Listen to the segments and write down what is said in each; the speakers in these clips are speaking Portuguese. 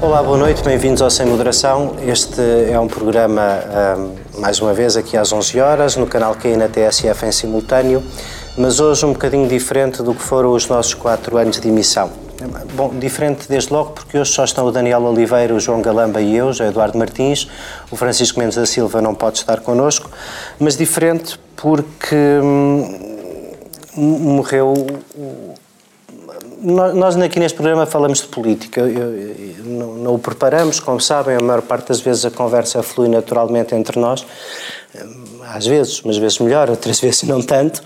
Olá, boa noite, bem-vindos ao Sem Moderação. Este é um programa, mais uma vez, aqui às 11 horas, no canal QI na TSF em simultâneo, mas hoje um bocadinho diferente do que foram os nossos quatro anos de emissão. Bom, diferente desde logo porque hoje só estão o Daniel Oliveira, o João Galamba e eu, o Eduardo Martins. O Francisco Mendes da Silva não pode estar connosco, mas diferente porque hum, morreu nós aqui neste programa falamos de política, eu, eu, não, não, o preparamos, como sabem, a maior parte das vezes a conversa flui naturalmente entre nós, às vezes, umas vezes melhor, outras vezes não tanto,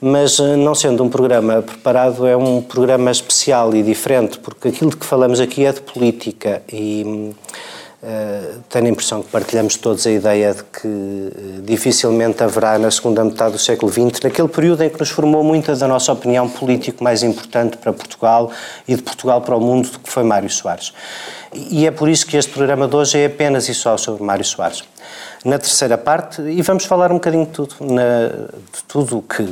mas eh, não sendo um programa preparado, é um programa especial e diferente, porque aquilo de que falamos aqui é de política e Uh, tenho a impressão que partilhamos todos a ideia de que uh, dificilmente haverá na segunda metade do século XX, naquele período em que nos formou muita da nossa opinião política mais importante para Portugal e de Portugal para o mundo, do que foi Mário Soares. E é por isso que este programa de hoje é apenas e só sobre Mário Soares. Na terceira parte, e vamos falar um bocadinho de tudo, na, de tudo o que,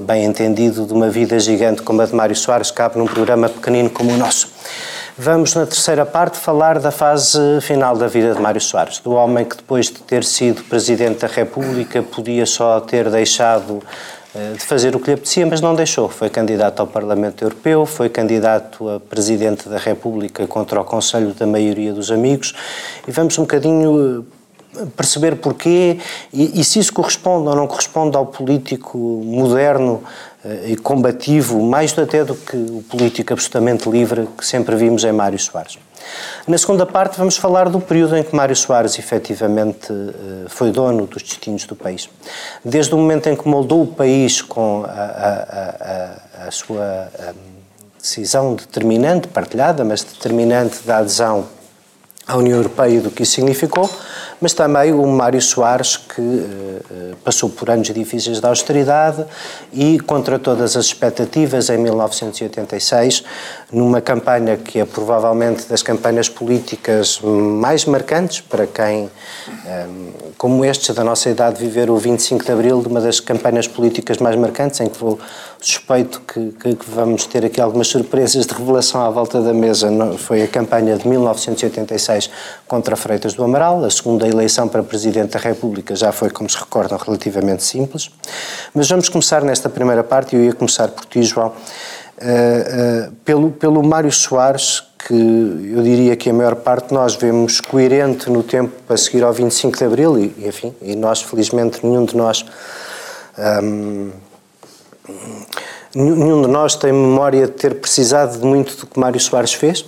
bem entendido, de uma vida gigante como a de Mário Soares, cabe num programa pequenino como o nosso. Vamos, na terceira parte, falar da fase final da vida de Mário Soares, do homem que, depois de ter sido Presidente da República, podia só ter deixado eh, de fazer o que lhe apetecia, mas não deixou. Foi candidato ao Parlamento Europeu, foi candidato a Presidente da República contra o Conselho da maioria dos amigos, e vamos um bocadinho eh, perceber porquê e, e se isso corresponde ou não corresponde ao político moderno e combativo, mais até do que o político absolutamente livre que sempre vimos em Mário Soares. Na segunda parte vamos falar do período em que Mário Soares efetivamente eh, foi dono dos destinos do país. Desde o momento em que moldou o país com a, a, a, a sua decisão determinante, partilhada, mas determinante da adesão à União Europeia e do que isso significou, mas também o Mário Soares, que uh, passou por anos difíceis de austeridade e, contra todas as expectativas, em 1986, numa campanha que é provavelmente das campanhas políticas mais marcantes para quem, eh, como estes da nossa idade, viver o 25 de Abril, de uma das campanhas políticas mais marcantes, em que vou suspeito que, que, que vamos ter aqui algumas surpresas de revelação à volta da mesa. Foi a campanha de 1986 contra Freitas do Amaral, a segunda eleição para Presidente da República já foi, como se recordam, relativamente simples. Mas vamos começar nesta primeira parte, e eu ia começar por ti, João, uh, uh, pelo, pelo Mário Soares, que eu diria que a maior parte de nós vemos coerente no tempo a seguir ao 25 de Abril, e, enfim, e nós, felizmente, nenhum de nós. Um, nenhum de nós tem memória de ter precisado de muito do que Mário Soares fez,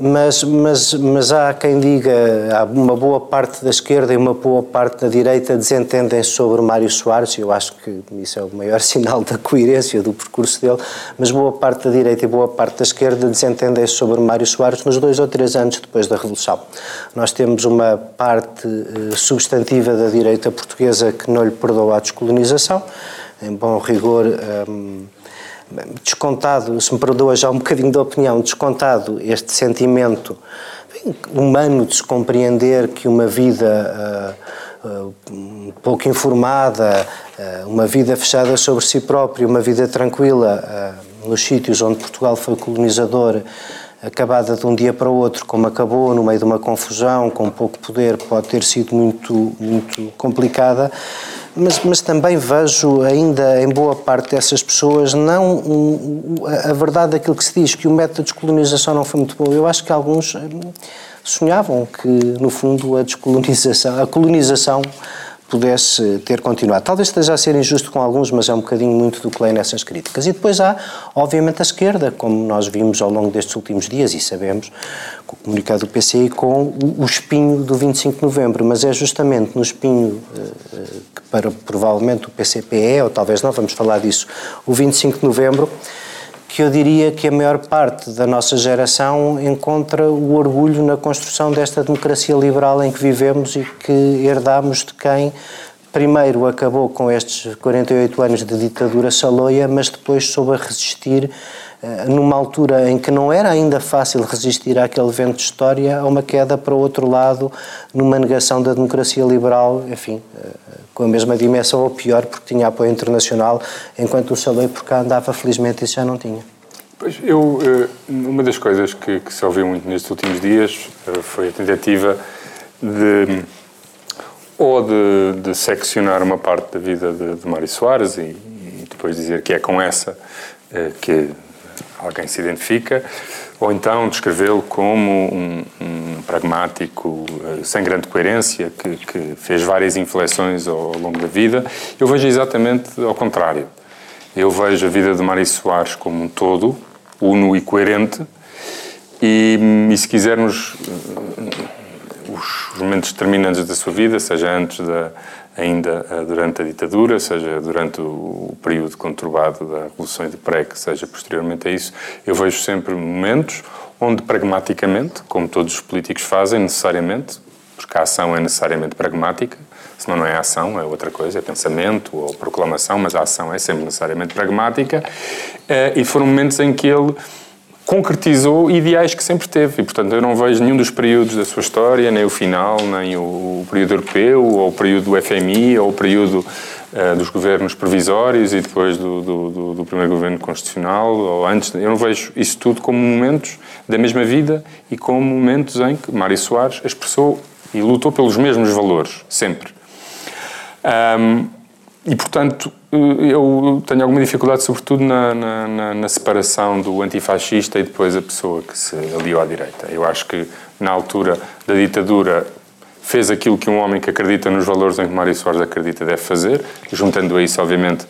mas, mas, mas há quem diga, há uma boa parte da esquerda e uma boa parte da direita desentendem sobre Mário Soares, e eu acho que isso é o maior sinal da coerência do percurso dele, mas boa parte da direita e boa parte da esquerda desentendem sobre Mário Soares nos dois ou três anos depois da Revolução. Nós temos uma parte eh, substantiva da direita portuguesa que não lhe perdoa a descolonização, em bom rigor. Hum, descontado, se me perdoa já um bocadinho da opinião, descontado este sentimento humano de se compreender que uma vida uh, uh, pouco informada, uh, uma vida fechada sobre si própria, uma vida tranquila nos sítios onde Portugal foi colonizador, acabada de um dia para o outro, como acabou, no meio de uma confusão, com pouco poder, pode ter sido muito, muito complicada mas, mas também vejo ainda em boa parte dessas pessoas não um, a verdade daquilo que se diz, que o método de descolonização não foi muito bom. Eu acho que alguns hum, sonhavam que, no fundo, a descolonização, a colonização pudesse ter continuado. Talvez esteja a ser injusto com alguns, mas é um bocadinho muito do que leio nessas críticas. E depois há, obviamente, a esquerda, como nós vimos ao longo destes últimos dias e sabemos, com o comunicado do PCI, com o espinho do 25 de novembro. Mas é justamente no espinho eh, que, para provavelmente o PCPE, ou talvez não, vamos falar disso, o 25 de novembro, que eu diria que a maior parte da nossa geração encontra o orgulho na construção desta democracia liberal em que vivemos e que herdamos de quem primeiro acabou com estes 48 anos de ditadura saloia, mas depois soube resistir numa altura em que não era ainda fácil resistir àquele vento de história, a uma queda para o outro lado, numa negação da democracia liberal, enfim, eh, com a mesma dimensão ou pior, porque tinha apoio internacional, enquanto o Saloi por cá andava, felizmente isso já não tinha. Pois, eu, eh, uma das coisas que, que se ouviu muito nestes últimos dias eh, foi a tentativa de ou de, de seccionar uma parte da vida de, de Mário Soares e, e, depois dizer que é com essa eh, que alguém se identifica, ou então descrevê-lo como um, um pragmático sem grande coerência que, que, fez várias inflexões ao longo da vida. Eu vejo exatamente ao contrário. Eu vejo a vida de Mário Soares como um todo, uno e coerente, e, e se quisermos os momentos determinantes da sua vida, seja antes da ainda eh, durante a ditadura, seja durante o período conturbado da Revolução de PREC, seja posteriormente a isso, eu vejo sempre momentos onde pragmaticamente, como todos os políticos fazem necessariamente, porque a ação é necessariamente pragmática, senão não é ação, é outra coisa, é pensamento ou proclamação, mas a ação é sempre necessariamente pragmática, eh, e foram momentos em que ele concretizou ideais que sempre teve. E, portanto, eu não vejo nenhum dos períodos da sua história, nem o final, nem o, o período europeu, ou o período do FMI, ou o período uh, dos governos provisórios e depois do, do, do, do, primeiro governo constitucional, ou antes. Eu não vejo isso tudo como momentos da mesma vida e como momentos em que Mário Soares expressou e lutou pelos mesmos valores, sempre. Um, e, portanto, eu tenho alguma dificuldade, sobretudo, na, na, na, separação do antifascista e depois a pessoa que se aliou à direita. Eu acho que, na altura da ditadura, fez aquilo que um homem que acredita nos valores em que Mário Soares acredita deve fazer, juntando a isso, obviamente,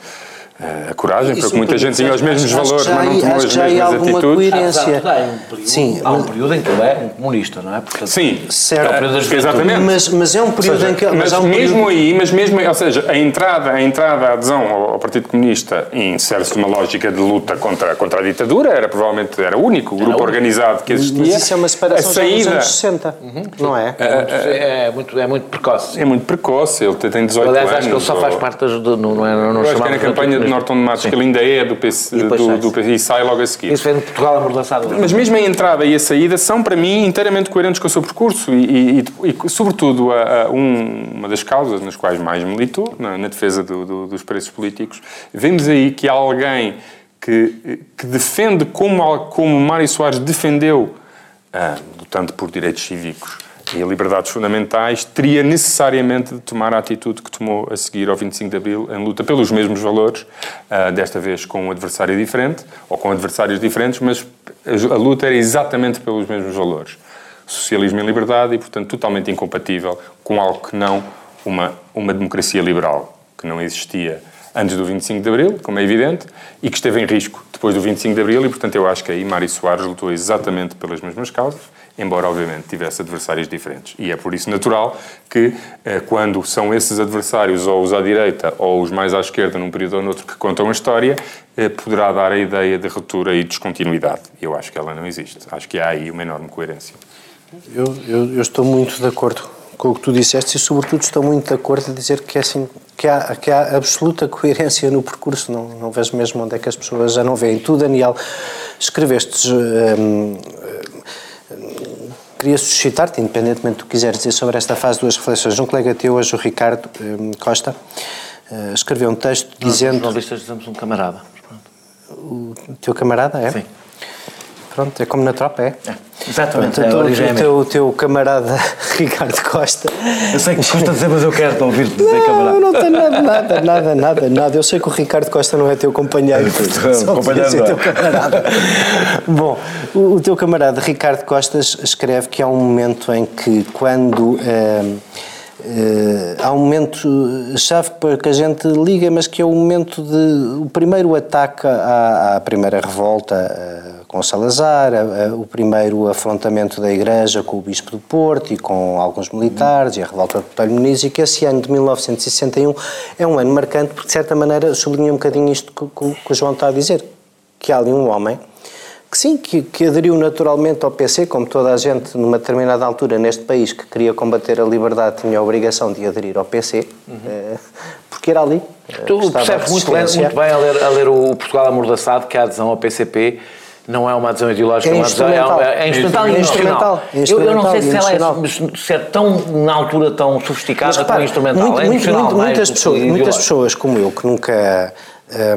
a coragem, porque muita gente tinha os mesmos valores, mas não tomou as mesmas atitudes. Coerência. Há, um período, Sim, há um período em que ele é um comunista, não é? Portanto, Sim, certo. É exatamente. Mas, mas é um período seja, em que. Mas, mas um mesmo período... aí, mas mesmo, ou seja, a entrada, a entrada, a adesão ao, ao Partido Comunista insere-se numa lógica de luta contra, contra a ditadura, era provavelmente era o único grupo organizado que existia. Mas isso é uma separação a saída, dos anos 60, uhum. não é? É, é, muito, é muito precoce. É muito precoce, ele tem 18 Aliás, anos. Aliás, acho que ele só faz parte das. Não, é, não, não acho é Norton de Matos que ele ainda é do PC, e, do, do e sai logo a seguir. Isso vem de Portugal amordaçado. Mas mesmo a entrada e a saída são, para mim, inteiramente coerentes com o seu percurso e, e, e sobretudo, a, a um, uma das causas nas quais mais militou, na, na defesa do, dos preços políticos, vemos aí que há alguém que, que defende como, como Mário Soares defendeu, ah, lutando por direitos cívicos, e liberdades fundamentais, teria necessariamente de tomar a atitude que tomou a seguir ao 25 de Abril, em luta pelos mesmos valores, uh, desta vez com um adversário diferente, ou com adversários diferentes, mas a luta era exatamente pelos mesmos valores. Socialismo e liberdade, e, portanto, totalmente incompatível com algo que não uma, uma democracia liberal, que não existia antes do 25 de Abril, como é evidente, e que esteve em risco depois do 25 de Abril, e portanto eu acho que aí Mário Soares lutou exatamente pelas mesmas causas, embora obviamente tivesse adversários diferentes. E é por isso natural que, eh, quando são esses adversários, ou os à direita ou os mais à esquerda, num período ou noutro, que contam a história, eh, poderá dar a ideia de ruptura e descontinuidade. Eu acho que ela não existe. Acho que há aí uma enorme coerência. Eu, eu, eu estou muito de acordo com o que tu disseste e, sobretudo, estou muito de acordo a dizer que, é assim, que, há, que há absoluta coerência no percurso. Não, não vejo mesmo onde é que as pessoas já não veem. Tu, Daniel, escreveste. Hum, Queria suscitar-te, independentemente do que quiseres dizer sobre esta fase, duas reflexões. Um colega teu, hoje, o Ricardo um, Costa, uh, escreveu um texto dizendo. Nós jornalistas dizemos um camarada. O teu camarada, é? Sim. Pronto, é como na tropa, é? é exatamente, Pronto, é o, teu, o teu camarada Ricardo Costa. Eu sei que custa dizer, mas eu quero ouvir-te dizer camarada. Não, não tem nada, nada, nada, nada, nada. Eu sei que o Ricardo Costa não é teu companheiro, é, só companheiro ser teu camarada. Bom, o, o, teu camarada Ricardo Costa escreve que há um momento em que quando. Eh, Uh, há um momento-chave para que a gente liga, mas que é o momento de. o primeiro ataque à, à primeira revolta uh, com Salazar, o primeiro afrontamento da Igreja com o Bispo do Porto e com alguns militares, uhum. e a revolta de Botelho Muniz, e que esse ano de 1961 é um ano marcante, porque de certa maneira sublinha um bocadinho isto que, que o João está a dizer, que há ali um homem que sim, que, que, aderiu naturalmente ao PC, como toda a gente numa determinada altura neste país que queria combater a liberdade tinha a obrigação de aderir ao PC, uhum. Eh, porque era ali. Eh, tu percebes muito, bem, muito bem a ler, a ler o Portugal Amordaçado que a adesão ao PCP não é uma adesão ideológica, é, é instrumental. É, é, instrumental é, é instrumental. É instrumental. Eu, eu, não sei se ela é, se é tão, na altura, tão sofisticada como instrumental. Muito, muito, muito, muitas, pessoas, muitas pessoas como eu, que nunca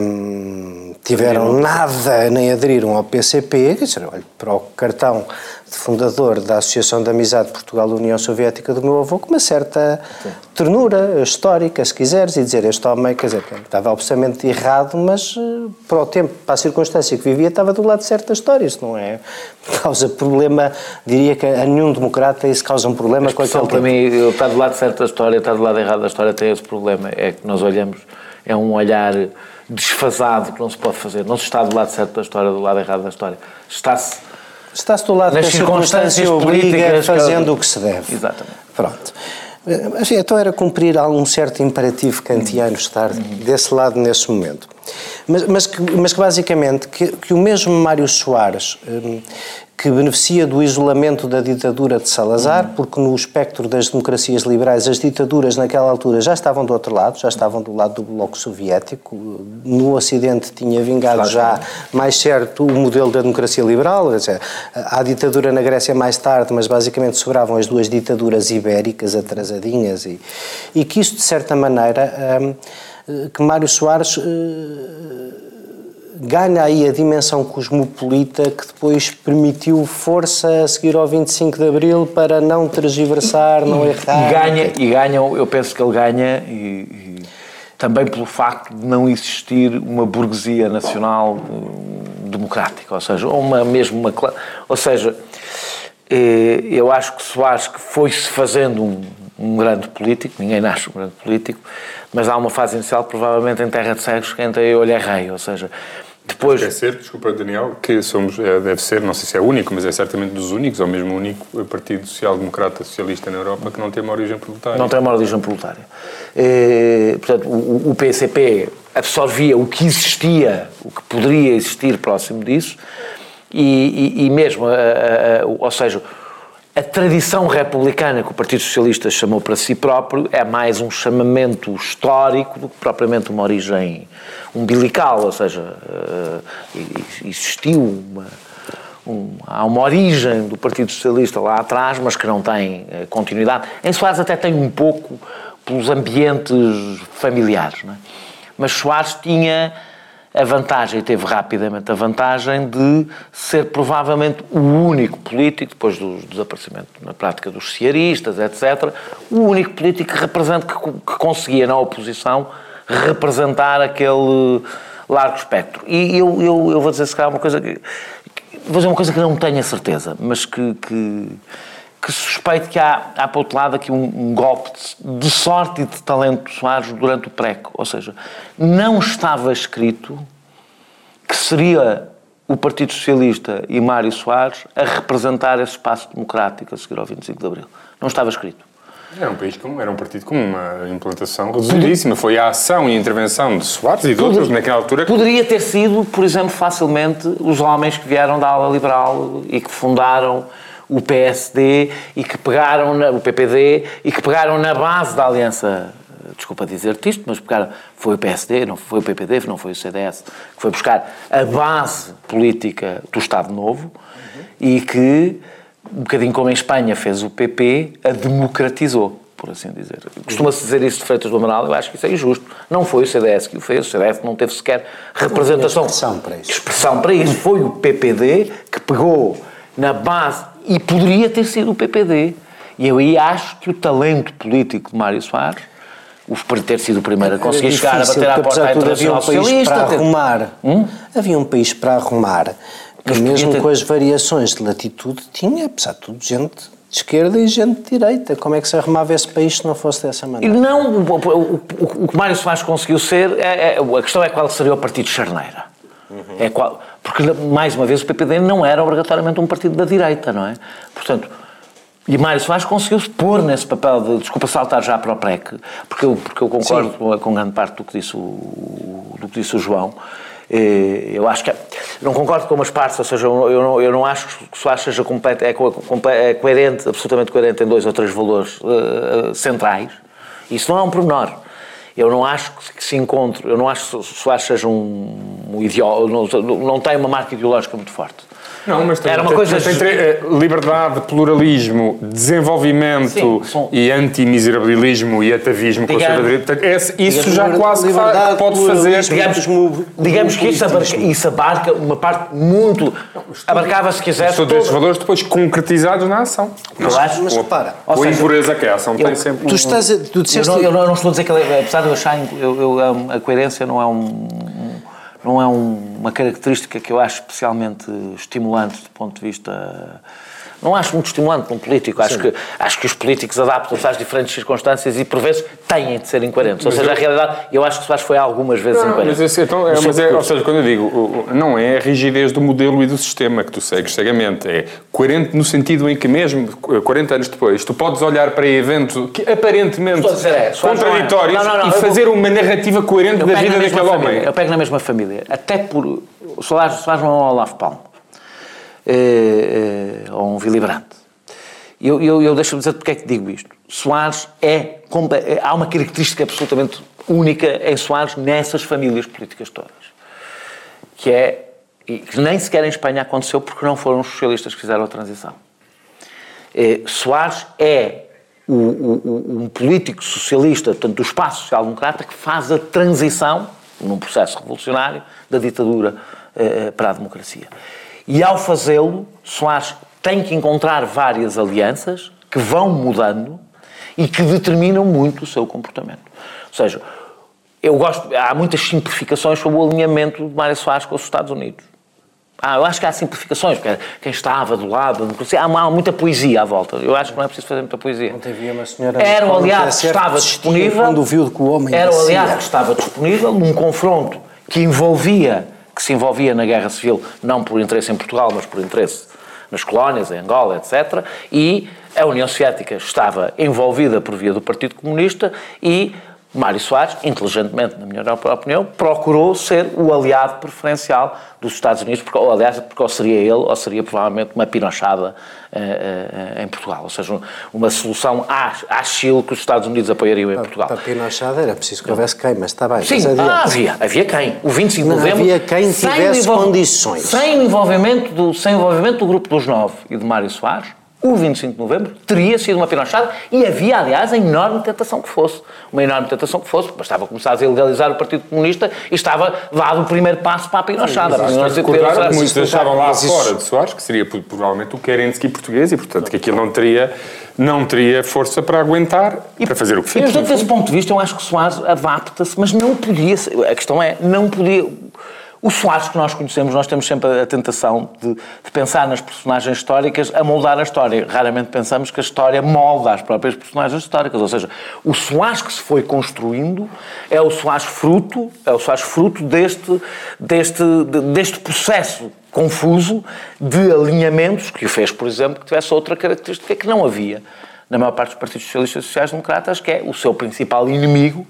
um, tiveram nada nem aderiram ao PCP, quer dizer, olho para o cartão de fundador da Associação de Amizade Portugal-União Soviética do meu avô com uma certa Sim. ternura histórica, se quiseres, e dizer este homem, quer dizer, estava absolutamente errado, mas eh, para o tempo, para a circunstância que vivia, estava do lado de certa história, isso não é, causa problema, diria que a nenhum democrata isso causa um problema mas, com aquele para mim, estar do lado de certa história, estar do lado errado da história tem esse problema, é que nós olhamos, é um olhar desfasado que não se pode fazer. Não se está do lado certo da história, do lado errado da história. Está-se. Está-se do lado das circunstâncias obriga fazendo que... o que se deve. Exatamente. Pronto. Mas, então era cumprir algum certo imperativo kantiano estar desse lado nesse momento. Mas, mas, que, mas que basicamente que, que o mesmo Mário Soares hum, que beneficia do isolamento da ditadura de Salazar, porque no espectro das democracias liberais as ditaduras naquela altura já estavam do outro lado, já estavam do lado do bloco soviético. No Ocidente tinha vingado já mais certo o modelo da democracia liberal. Há a ditadura na Grécia mais tarde, mas basicamente sobravam as duas ditaduras ibéricas atrasadinhas e, e que isso, de certa maneira, hum, que Mário Soares hum, ganha aí a dimensão cosmopolita que depois permitiu força a seguir ao 25 de Abril para não tergiversar, não errar. E ganha, e ganha, eu penso que ele ganha e, e também pelo facto de não existir uma burguesia nacional eh, democrática, ou seja, uma mesmo uma ou seja, eh, eu acho que Soares que foi-se fazendo um, um grande político, ninguém nasce um grande político, mas há uma fase inicial, provavelmente em terra de cegos, que entra e olho é rei, ou seja, depois... Deve ser, desculpa Daniel, que somos, é, deve ser, não sei se é único, mas é certamente dos únicos, ou mesmo o único Partido Social-Democrata Socialista na Europa que não tem uma origem proletária. Não tem uma origem proletária. E, portanto, o, o PCP absorvia o que existia, o que poderia existir próximo disso, e, e, e mesmo, a, a, a, ou seja, a tradição republicana que o Partido Socialista chamou para si próprio é mais um chamamento histórico do que propriamente uma origem umbilical, ou seja, uh, existiu uma, um, há uma origem do Partido Socialista lá atrás, mas que não tem uh, continuidade. Em Soares até tem um pouco pelos ambientes familiares, é? mas Soares tinha a vantagem, teve rapidamente a vantagem de ser provavelmente o único político, depois do desaparecimento na prática dos ciaristas, etc., o único político que, representa, que, que conseguia na oposição representar aquele largo espectro. E eu, eu, eu vou dizer se calhar uma coisa que. Vou dizer uma coisa que não tenho a certeza, mas que, que, que suspeito que há, há para outro lado aqui um, um golpe de, de, sorte e de talento de Soares durante o PREC. Ou seja, não estava escrito que seria o Partido Socialista e Mário Soares a representar esse espaço democrático a seguir ao 25 de Abril. Não estava escrito. Era um país com, era um partido com uma implantação reduzidíssima. Foi a ação e a intervenção de Soares e de outros naquela altura. Poderia ter sido, por exemplo, facilmente os homens que vieram da ala liberal e que fundaram o PSD e que pegaram na, o PPD e que pegaram na base da aliança desculpa dizer-te isto, mas pegaram, foi o PSD, não foi o PPD, não foi o CDS, que foi buscar a base política do Estado Novo uhum. e que um bocadinho como em Espanha fez o PP, a democratizou, por assim dizer. Costuma-se dizer isso de Freitas do Amaral, eu acho que isso é injusto. Não foi o CDS que o fez, o CDS não teve sequer representação. Expressão para isso. Expressão para isso. Foi o PPD que pegou na base, e poderia ter sido o PPD. E eu aí acho que o talento político de Mário Soares por ter sido o primeiro a conseguir difícil, chegar a bater à porta da Internacional havia um país Para arrumar, hum? Havia um país para arrumar que mesmo ter... com as variações de latitude tinha, apesar de tudo, gente de esquerda e gente de direita. Como é que se arrumava esse país se não fosse dessa maneira? Não, o, o, o, o que Mário Soares conseguiu ser, é, é, a questão é qual seria o partido charneira. Uhum. É qual, porque, mais uma vez, o PPD não era obrigatoriamente um partido da direita, não é? Portanto, e Mário Soares conseguiu-se pôr nesse papel de, desculpa saltar já para o PREC, porque eu, porque eu concordo com, com grande parte do que disse o, do que disse o João, eh, eu acho que. Não concordo com umas partes, ou seja, eu não, eu não acho que Soares seja completo, é, é, coerente, absolutamente coerente em dois ou três valores uh, centrais. Isso não é um pormenor. Eu não acho que se encontre, eu não acho que Soares seja um, um ideólogo, não, não tem uma marca ideológica muito forte. Não, mas tem, era uma coisa. tem, tem, liberdade, pluralismo, desenvolvimento Sim, e anti-miserabilismo e atavismo conservadorismo. Isso já quase que pode fazer. Digamos, digamos que isso abarca, isso abarca uma parte muito. Abarcava, se quiser. Todos esses valores depois concretizados na ação. Mas, mas, mas repara. Com a impureza que é a ação eu, tem sempre. Tu estás a, tu disseste... eu, não, eu, não, eu não estou a dizer que, apesar de eu achar, eu, eu, a coerência não é um não é um, uma característica que eu acho especialmente estimulante do ponto de vista não acho muito estimulante um político. Acho que, acho que os políticos adaptam-se às diferentes circunstâncias e, por vezes, têm de ser incoerentes. Ou seja, eu... a realidade, eu acho que Soares foi algumas vezes não, incoerente. Mas, então, é, mas é, ou seja, quando eu digo, não é a rigidez do modelo e do sistema que tu segues cegamente. É coerente no sentido em que, mesmo 40 anos depois, tu podes olhar para eventos que aparentemente é, contraditórios não, não, e fazer vou... uma narrativa coerente da vida daquele homem. Eu pego na mesma família. Até por. O Soares, Soares não é o Olaf Palme eh, eh, ou um Willy Brandt. Eu, eu, eu deixo-me dizer porque é que digo isto. Soares é, é, Há uma característica absolutamente única em Soares nessas famílias políticas todas. Que é. Que nem sequer em Espanha aconteceu porque não foram os socialistas que fizeram a transição. Eh, Soares é o, o, um político socialista, portanto, do espaço social-democrata, que faz a transição, num processo revolucionário, da ditadura eh, para a democracia. E ao fazê-lo, Soares tem que encontrar várias alianças que vão mudando e que determinam muito o seu comportamento. Ou seja, eu gosto, há muitas simplificações sobre o alinhamento de Mário Soares com os Estados Unidos. Ah, eu acho que há simplificações, porque quem estava do lado da democracia, há, há muita poesia à volta. Eu acho que não é preciso fazer muita poesia. Ontem havia uma senhora... Era o aliado que estava disponível... Quando viu que o homem... Era o aliado que estava disponível num confronto que envolvia que se envolvia na guerra civil, não por interesse em Portugal, mas por interesse nas colónias, em Angola, etc. E a União Soviética estava envolvida por via do Partido Comunista e Mário Soares, inteligentemente, na minha opinião, procurou ser o aliado preferencial dos Estados Unidos, porque, ou, aliás, porque ou seria ele, ou seria provavelmente uma pinochada uh, uh, em Portugal. Ou seja, uma solução à, à Chile que os Estados Unidos apoiariam em Portugal. Para pinochada era preciso que houvesse quem, mas está bem. Sim, ah, havia, havia quem. O 25 de novembro... Havia quem tivesse condições. Sem envolvimento, do, sem envolvimento do Grupo dos Nove e de Mário Soares, o 25 de novembro teria sido uma pinochada e havia, aliás, a enorme tentação que fosse. Uma enorme tentação que fosse, bastava começar a ilegalizar o Partido Comunista e estava dado o primeiro passo para a pinochada. Sim, muitos estavam lá fora de Soares, que seria provavelmente o Kerensky português e, portanto, que aquilo não teria, não teria força para aguentar e para fazer o que fez. E, portanto, desse ponto de vista, eu acho que Soares adapta-se, mas não podia... A questão é, não podia o Soares que nós conhecemos, nós temos sempre a tentação de, de, pensar nas personagens históricas a moldar a história. Raramente pensamos que a história molda as próprias personagens históricas. Ou seja, o Soares que se foi construindo é o Soares fruto, é o Soares fruto deste, deste, deste processo confuso de alinhamentos que o fez, por exemplo, que tivesse outra característica que não havia na maior parte dos partidos socialistas e sociais-democratas, que é o seu principal inimigo,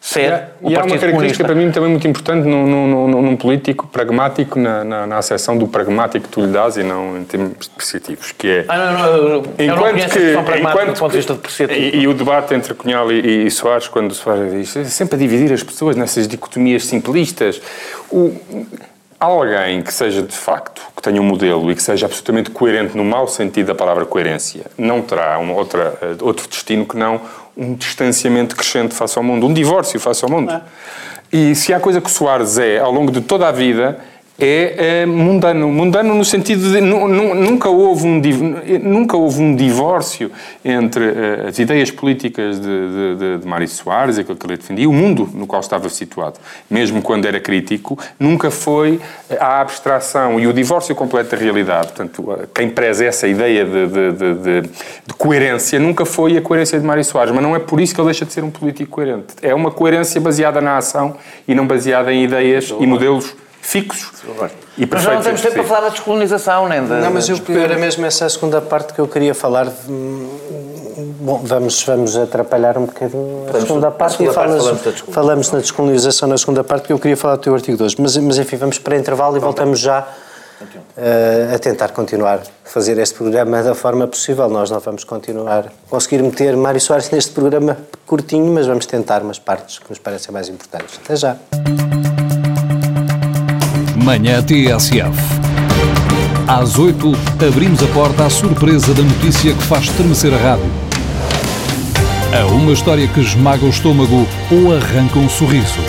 ser é, o e Partido há uma característica Comunista. para mim também muito importante num, num, num, num político pragmático, na, na, na acessão do pragmático que tu lhe dás e não em termos depreciativos, que é... Ah, não, não, eu, enquanto não que, enquanto do ponto de vista depreciativo. E, e, o debate entre Cunhal e, e Soares, quando Soares diz, é sempre a dividir as pessoas nessas dicotomias simplistas, o, alguém que seja de facto, que tenha um modelo e que seja absolutamente coerente no mau sentido da palavra coerência, não terá uma outra, eh, outro destino que não um distanciamento crescente face ao mundo, um divórcio face ao mundo. É. E se há coisa que Soares é, ao longo de toda a vida, é, é mundano. Mundano no sentido de nunca houve um, nunca houve um divórcio entre uh, as ideias políticas de, de, de, de Mário Soares, aquilo que ele defendia, e o mundo no qual estava situado. Mesmo quando era crítico, nunca foi a abstração e o divórcio completo da realidade. Portanto, quem preza essa ideia de, de coerência nunca foi a coerência de Mário Soares, mas não é por isso que ele deixa de ser um político coerente. É uma coerência baseada na ação e não baseada em ideias e modelos fixos e Mas já não temos tempo para falar da descolonização, nem da... Não, mas eu, era mesmo essa a segunda parte que eu queria falar. De, bom, vamos, vamos atrapalhar um bocadinho a segunda parte segunda e parte falamos, falamos na descolonização na segunda parte que eu queria falar do teu artigo 2. Mas, mas enfim, vamos para intervalo e voltamos já uh, a tentar continuar a fazer este programa da forma possível. Nós não vamos continuar conseguir meter Mário Soares neste programa curtinho, mas vamos tentar umas partes que nos parecem mais importantes. Até já. Manhã TSF. Às 8, abrimos a porta à surpresa da notícia que faz estremecer a rádio. A uma história que esmaga o estômago ou arranca um sorriso.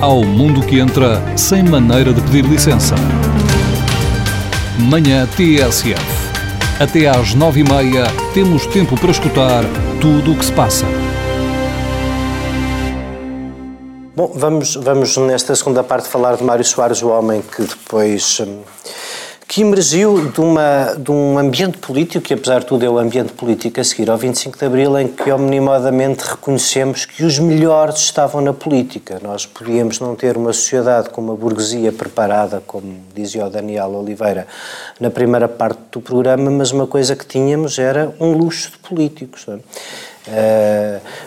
Ao mundo que entra sem maneira de pedir licença. Manhã TSF. Até às nove e meia temos tempo para escutar tudo o que se passa. Bom, vamos, vamos nesta segunda parte falar de Mário Soares, o homem que depois. Hum, que emergiu de, uma, de um ambiente político, que apesar de tudo é o ambiente político a seguir ao 25 de Abril, em que omnimodamente reconhecemos que os melhores estavam na política. Nós podíamos não ter uma sociedade com uma burguesia preparada, como dizia o Daniel Oliveira na primeira parte do programa, mas uma coisa que tínhamos era um luxo de políticos. É?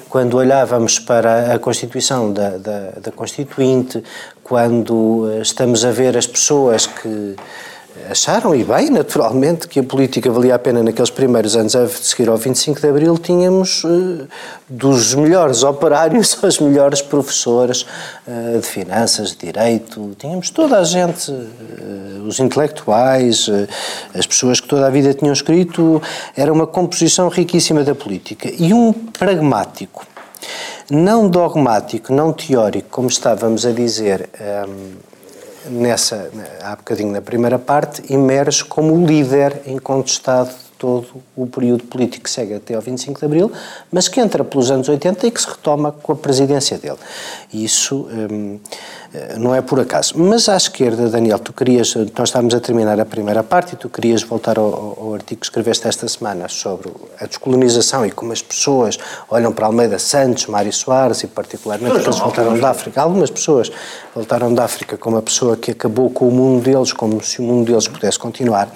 Quando olhávamos para a Constituição da, da, da Constituinte, quando eh, estamos a ver as pessoas que acharam, e bem, naturalmente, que a política valia a pena naqueles primeiros anos a seguir ao 25 de Abril, tínhamos uh, dos melhores operários aos melhores professores uh, de finanças, de direito, tínhamos toda a gente, uh, os intelectuais, as pessoas que toda a vida tinham escrito, era uma composição riquíssima da política. E um pragmático, não dogmático, não teórico, como estávamos a dizer. Um, nessa, há bocadinho na primeira parte, emerge como líder incontestado de todo o período político que segue até ao 25 de Abril, mas que entra pelos anos 80 e que se retoma com a presidência dele. Isso hum, não é por acaso. Mas à esquerda, Daniel, tu querias, nós estávamos a terminar a primeira parte e tu querias voltar ao, ao artigo que escreveste esta semana sobre a descolonização e como as pessoas olham para Almeida Santos, Mário Soares e particularmente eles voltaram da África. Algumas pessoas voltaram da África como a pessoa que acabou com o mundo deles, como se o mundo deles pudesse continuar.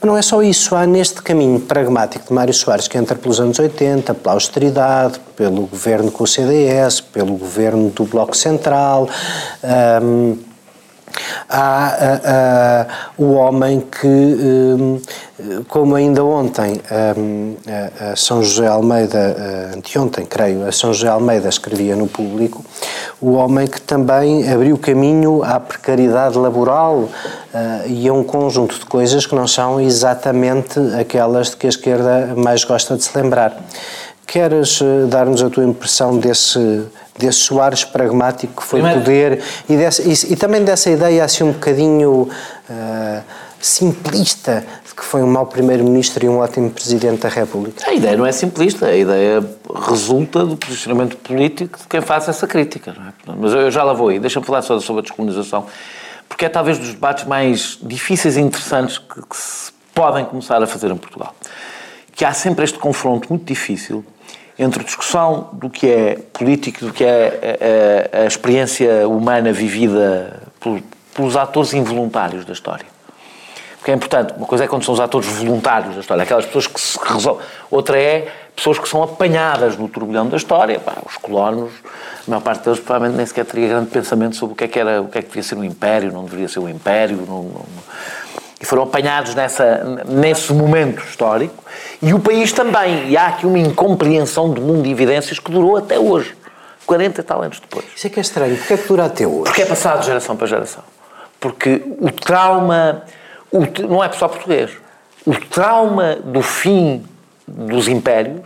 Mas não é só isso, há neste caminho pragmático de Mário Soares que entra pelos anos 80, pela austeridade, pelo governo com o CDS, pelo governo do Bloco Central, um, há o homem que, um, como ainda ontem, um, a São José Almeida, anteontem, creio, a São José Almeida escrevia no público, o homem que também abriu caminho à precariedade laboral uh, e a um conjunto de coisas que não são exatamente aquelas de que a esquerda mais gosta de se lembrar. Queres uh, dar-nos a tua impressão desse desse Soares pragmático que foi Primeiro... poder e, desse, e, e, também dessa ideia assim um bocadinho uh, simplista de que foi um mau primeiro-ministro e um ótimo presidente da República. A ideia não é simplista, a ideia resulta do posicionamento político de quem faz essa crítica. É? Mas eu já lá vou aí, deixa-me falar só sobre a descolonização, porque é talvez dos debates mais difíceis e interessantes que, que se podem começar a fazer em Portugal. Que há sempre este confronto muito difícil entre discussão do que é político, do que é a, a, a experiência humana vivida por, pelos atores involuntários da história. Porque é importante, uma coisa é quando são os atores voluntários da história, aquelas pessoas que se resolvem. Outra é pessoas que são apanhadas no turbilhão da história. Pá, os colonos, a maior parte deles provavelmente nem sequer teria grande pensamento sobre o que é que, era, o que, é que devia ser um império, não deveria ser um império. Não, não, e foram apanhados nessa, nesse momento histórico, e o país também. E há aqui uma incompreensão do mundo de evidências que durou até hoje, 40 e tal anos depois. Isso é que é estranho. Porquê é que dura até hoje? Porque é passado de geração para geração. Porque o trauma, o, não é só português, o trauma do fim dos impérios,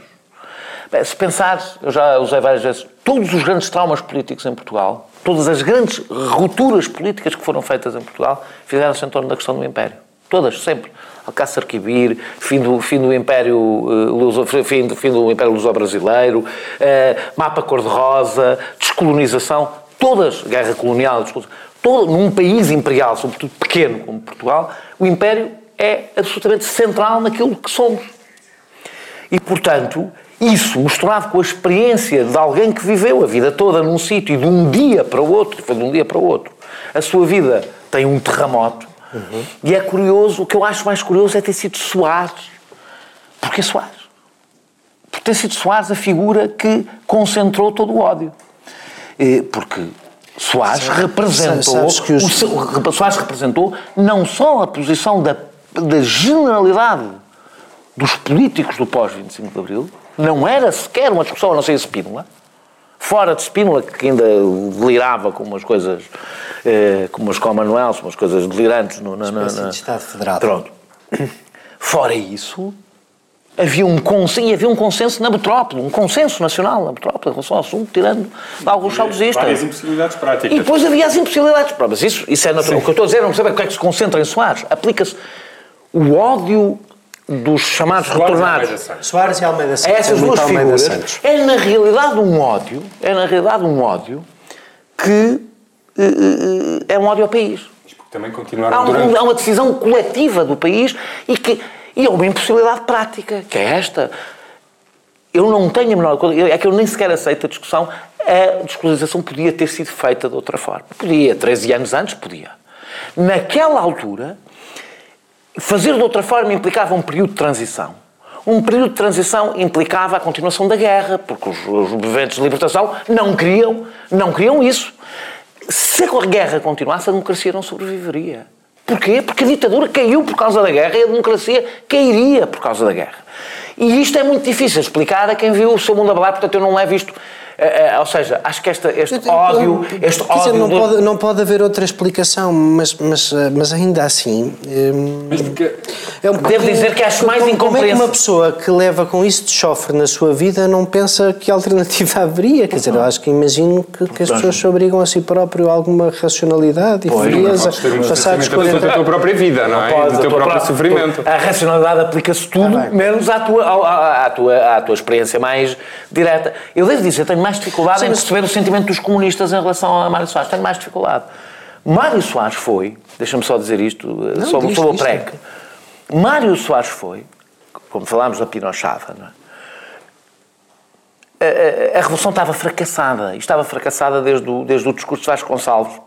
se pensar, eu já usei várias vezes, todos os grandes traumas políticos em Portugal, todas as grandes rupturas políticas que foram feitas em Portugal, fizeram-se em torno da questão do Império. Todas, sempre. Alcácer Quibir, fim do, fim do Império Luso, fim, do, fim do Império Luso-Brasileiro, uh, mapa cor-de-rosa, descolonização, todas, guerra colonial, todo, num país imperial, sobretudo pequeno como Portugal, o Império é absolutamente central naquilo que somos. E, portanto, isso, misturado com a experiência de alguém que viveu a vida toda num sítio e de um dia para o outro, foi de um dia para o outro, a sua vida tem um terremoto. Uhum. E é curioso, o que eu acho mais curioso é ter sido Soares. Porquê Soares? Porque ter sido Soares a figura que concentrou todo o ódio. Porque Soares representou, os... o, Soares representou não só a posição da, da generalidade dos políticos do pós-25 de Abril, não era sequer uma discussão, a não ser Spínola, fora de Spínola, que ainda delirava com umas coisas eh, como as Commonwealth, umas coisas delirantes. No, na, na, na- de Estado Federado. Pronto. Fora isso, havia um consenso, e havia um consenso na metrópole, um consenso nacional na metrópole em relação ao assunto, tirando alguns saudosistas. Várias impossibilidades práticas. E depois havia as impossibilidades. Mas isso, isso é natural. O que eu estou a dizer, não percebo é que é que se concentra em Soares. Aplica-se o ódio dos chamados Soares e Almeida Almeida Santos. Soares e Almeida Santos. essas é duas figuras Santos. é na realidade um ódio, é na realidade um ódio que eh, eh, é um ódio ao país. Porque também Há, um- durante... há uma decisão coletiva do país e, que, e há uma impossibilidade prática, que é esta. Eu não tenho a menor coisa, é que eu nem sequer aceito a discussão. A descolonização podia ter sido feita de outra forma. Podia, 13 anos antes, podia. Naquela altura, fazer de outra forma implicava um período de transição. Um período de transição implicava a continuação da guerra, porque os, os movimentos de libertação não queriam, não queriam isso. Se a guerra continuasse, a democracia não sobreviveria. Porquê? Porque a ditadura caiu por causa da guerra e a democracia cairia por causa da guerra. E isto é muito difícil de explicar a quem viu o seu mundo abalar, portanto eu não levo isto. Eh, eh, ou seja, acho que esta, este ódio. Este Quer dizer, ódio não, do- pode, não pode haver outra explicação, mas, mas, mas ainda assim. hum, Mas porque... É um Devo dizer que acho mais como- Como é que incompreensível. uma pessoa que leva com isso de chofre na sua vida não pensa que alternativa haveria? Quer dizer, eu acho que imagino que, que as pessoas se obrigam a si próprio a alguma racionalidade e frieza, passados distanciamento 40 da tua própria vida, não, é? Pode, do teu próprio pró- sofrimento. A racionalidade aplica-se tudo, Ah, bem. menos à tua, à, à- à tua, à tua experiência mais direta. Eu devo dizer, tenho mais dificuldade Sim, em mas- perceber o sentimento dos comunistas em relação a Mário Soares. Tenho mais dificuldade. Mário Soares foi, deixa-me só dizer isto eh, sobre, diz, sobre o diz, PREC. Mário Soares foi, como falámos da Pinochada, não é? a, a- a revolução estava fracassada. E estava fracassada desde o, desde o discurso de Vasconcelos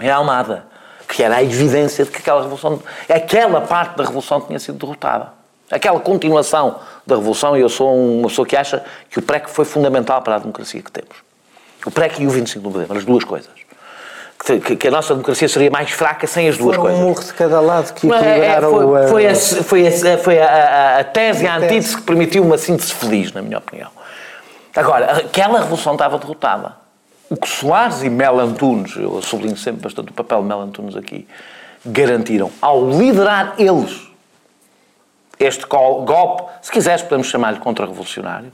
em Almada, que era a evidência de que aquela revolução, aquela parte da revolução tinha sido derrotada. Aquela continuação da revolução, e eu sou uma pessoa que acha que o PREC foi fundamental para a democracia que temos. O PREC e o 25 de novembro, as duas coisas. Que, que- a nossa democracia seria mais fraca sem as duas Foram coisas. um murro de cada lado que é- é, equilibraram foi, o... foi, a, foi, a, foi a, a- tese e a A tese. antítese que permitiu uma síntese feliz, na minha opinião. Agora, aquela revolução estava derrotada. O que Soares e Mel Antunes, eu sublinho sempre bastante o papel de Mel Antunes aqui, garantiram, ao liderar eles este gol- golpe, se quiseres podemos chamar-lhe contra-revolucionário,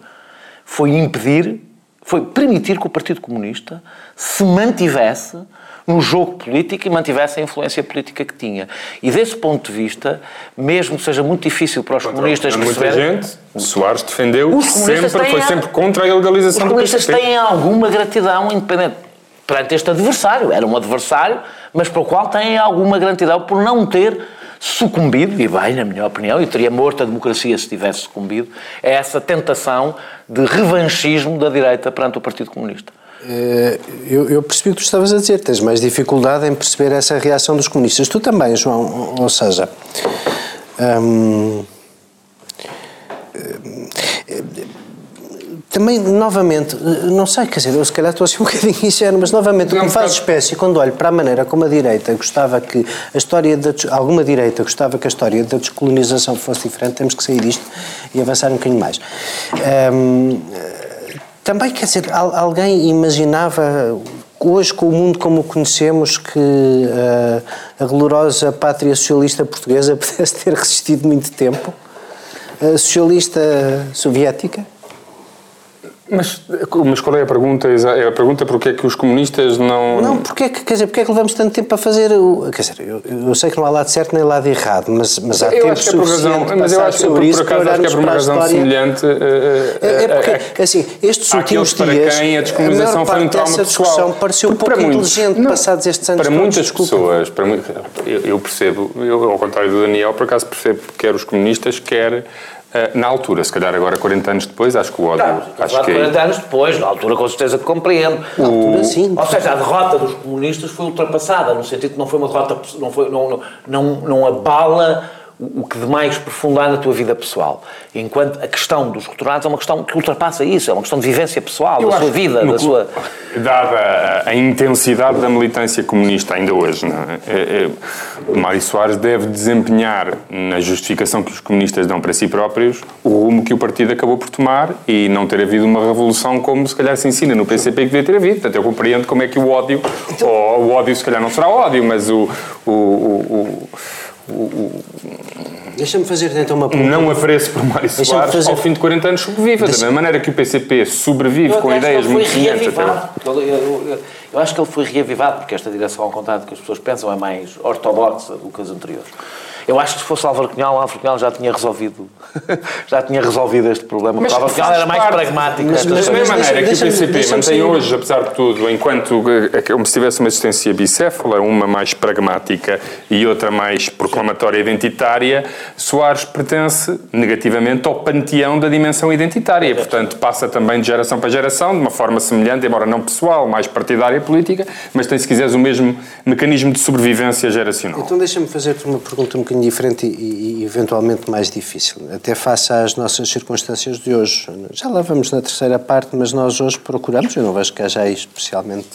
foi impedir, foi permitir que o Partido Comunista se mantivesse no jogo político e mantivesse a influência política que tinha. E desse ponto de vista, mesmo que seja muito difícil para os comunistas muita perceberem... gente, Soares defendeu comunistas sempre, foi sempre contra a ilegalização Os comunistas têm alguma gratidão independente perante este adversário. Era um adversário, mas para o qual têm alguma gratidão por não ter sucumbido, e bem, na minha opinião, e teria morto a democracia se tivesse sucumbido, a essa tentação de revanchismo da direita perante o Partido Comunista. Eh, Eu, eu percebi o que tu estavas a dizer, tens mais dificuldade em perceber essa reação dos comunistas. Tu também, João, ou- seja. hum, eh, também, novamente, eh, não sei, quer dizer, eu se calhar estou assim um bocadinho ingênuo, mas novamente, o que Não, me faz espécie quando olho para a maneira como a direita gostava que a história da. alguma direita gostava que a história da descolonização fosse diferente, temos que sair disto e avançar um bocadinho mais. Hum, também, quer dizer, al- alguém imaginava, hoje com o mundo como o conhecemos, que eh, a gloriosa pátria socialista portuguesa pudesse ter resistido muito tempo? A socialista soviética? Mas, mas qual é a pergunta? É a pergunta porque é que os comunistas não... Não, porque é que, quer dizer, porque é que levamos tanto tempo a fazer o... Quer dizer, eu, eu sei que não há lado certo nem lado errado, mas, mas há eu tempo acho que é por razão, mas eu acho que por, sobre isso por acaso para acho que é por uma para a razão semelhante. eh, É, é eh, porque, eh, assim, estes últimos para dias, quem a a descolonização maior foi um trauma pessoal. pareceu Porque pouco para muitos- inteligente não, passados estes anos Para todos, muitas desculpa. pessoas, para eu, eu percebo, eu, ao contrário do Daniel, por acaso percebo que quer os comunistas, quer na altura, se calhar agora 40 anos depois, acho que o ódio. acho que 40 anos depois, na altura com certeza que compreendo. Na altura, sim. Ou seja, a derrota dos comunistas foi ultrapassada, no sentido que não foi uma derrota, não, foi, não, não, não, não abala o, o que de mais profundo há na tua vida pessoal. Enquanto a questão dos rectorados é uma questão que ultrapassa isso, é uma questão de vivência pessoal, Eu da sua vida, da sua... Dada a, a intensidade da militância comunista ainda hoje, não é? É, é, Mário Soares deve desempenhar, na justificação que os comunistas dão para si próprios, o rumo que o partido acabou por tomar e não ter havido uma revolução como se calhar se ensina no PCP que devia ter havido. Portanto, eu compreendo como é que o ódio, ou o ódio se calhar não será ódio, mas o- o- o Deixa-me fazer então uma pergunta. não apreço por Mário Soares fazer- ao fim de 40 anos sobrevive. Da mesma maneira que o PCP sobrevive Eu com ideias muito semelhantes eu- eu acho que ele foi reavivado, porque esta direção, ao contrário do que as pessoas pensam, é mais ortodoxa do que as anteriores. Eu acho que se fosse Álvaro Cunhal, Álvaro Cunhal já tinha resolvido, já tinha resolvido este problema. Mas porque Álvaro Cunhal era mais parte- pragmático. mas- Da mas- coisas. mesma deixa- maneira que o PCP mantém hoje, apesar de tudo, enquanto é como se tivesse uma existência bicéfala, uma mais pragmática e outra mais proclamatória identitária, Soares pertence negativamente ao panteão da dimensão identitária. Portanto, passa também de geração para geração, de uma forma semelhante, embora não pessoal, mais partidária e política, mas tem, se quiseres, o mesmo mecanismo de sobrevivência geracional. Então deixa-me fazer-te uma pergunta um bocadinho diferente e, e eventualmente mais difícil, até face às nossas circunstâncias de hoje. Já lá vamos na terceira parte, mas nós hoje procuramos, eu não vejo que haja aí especialmente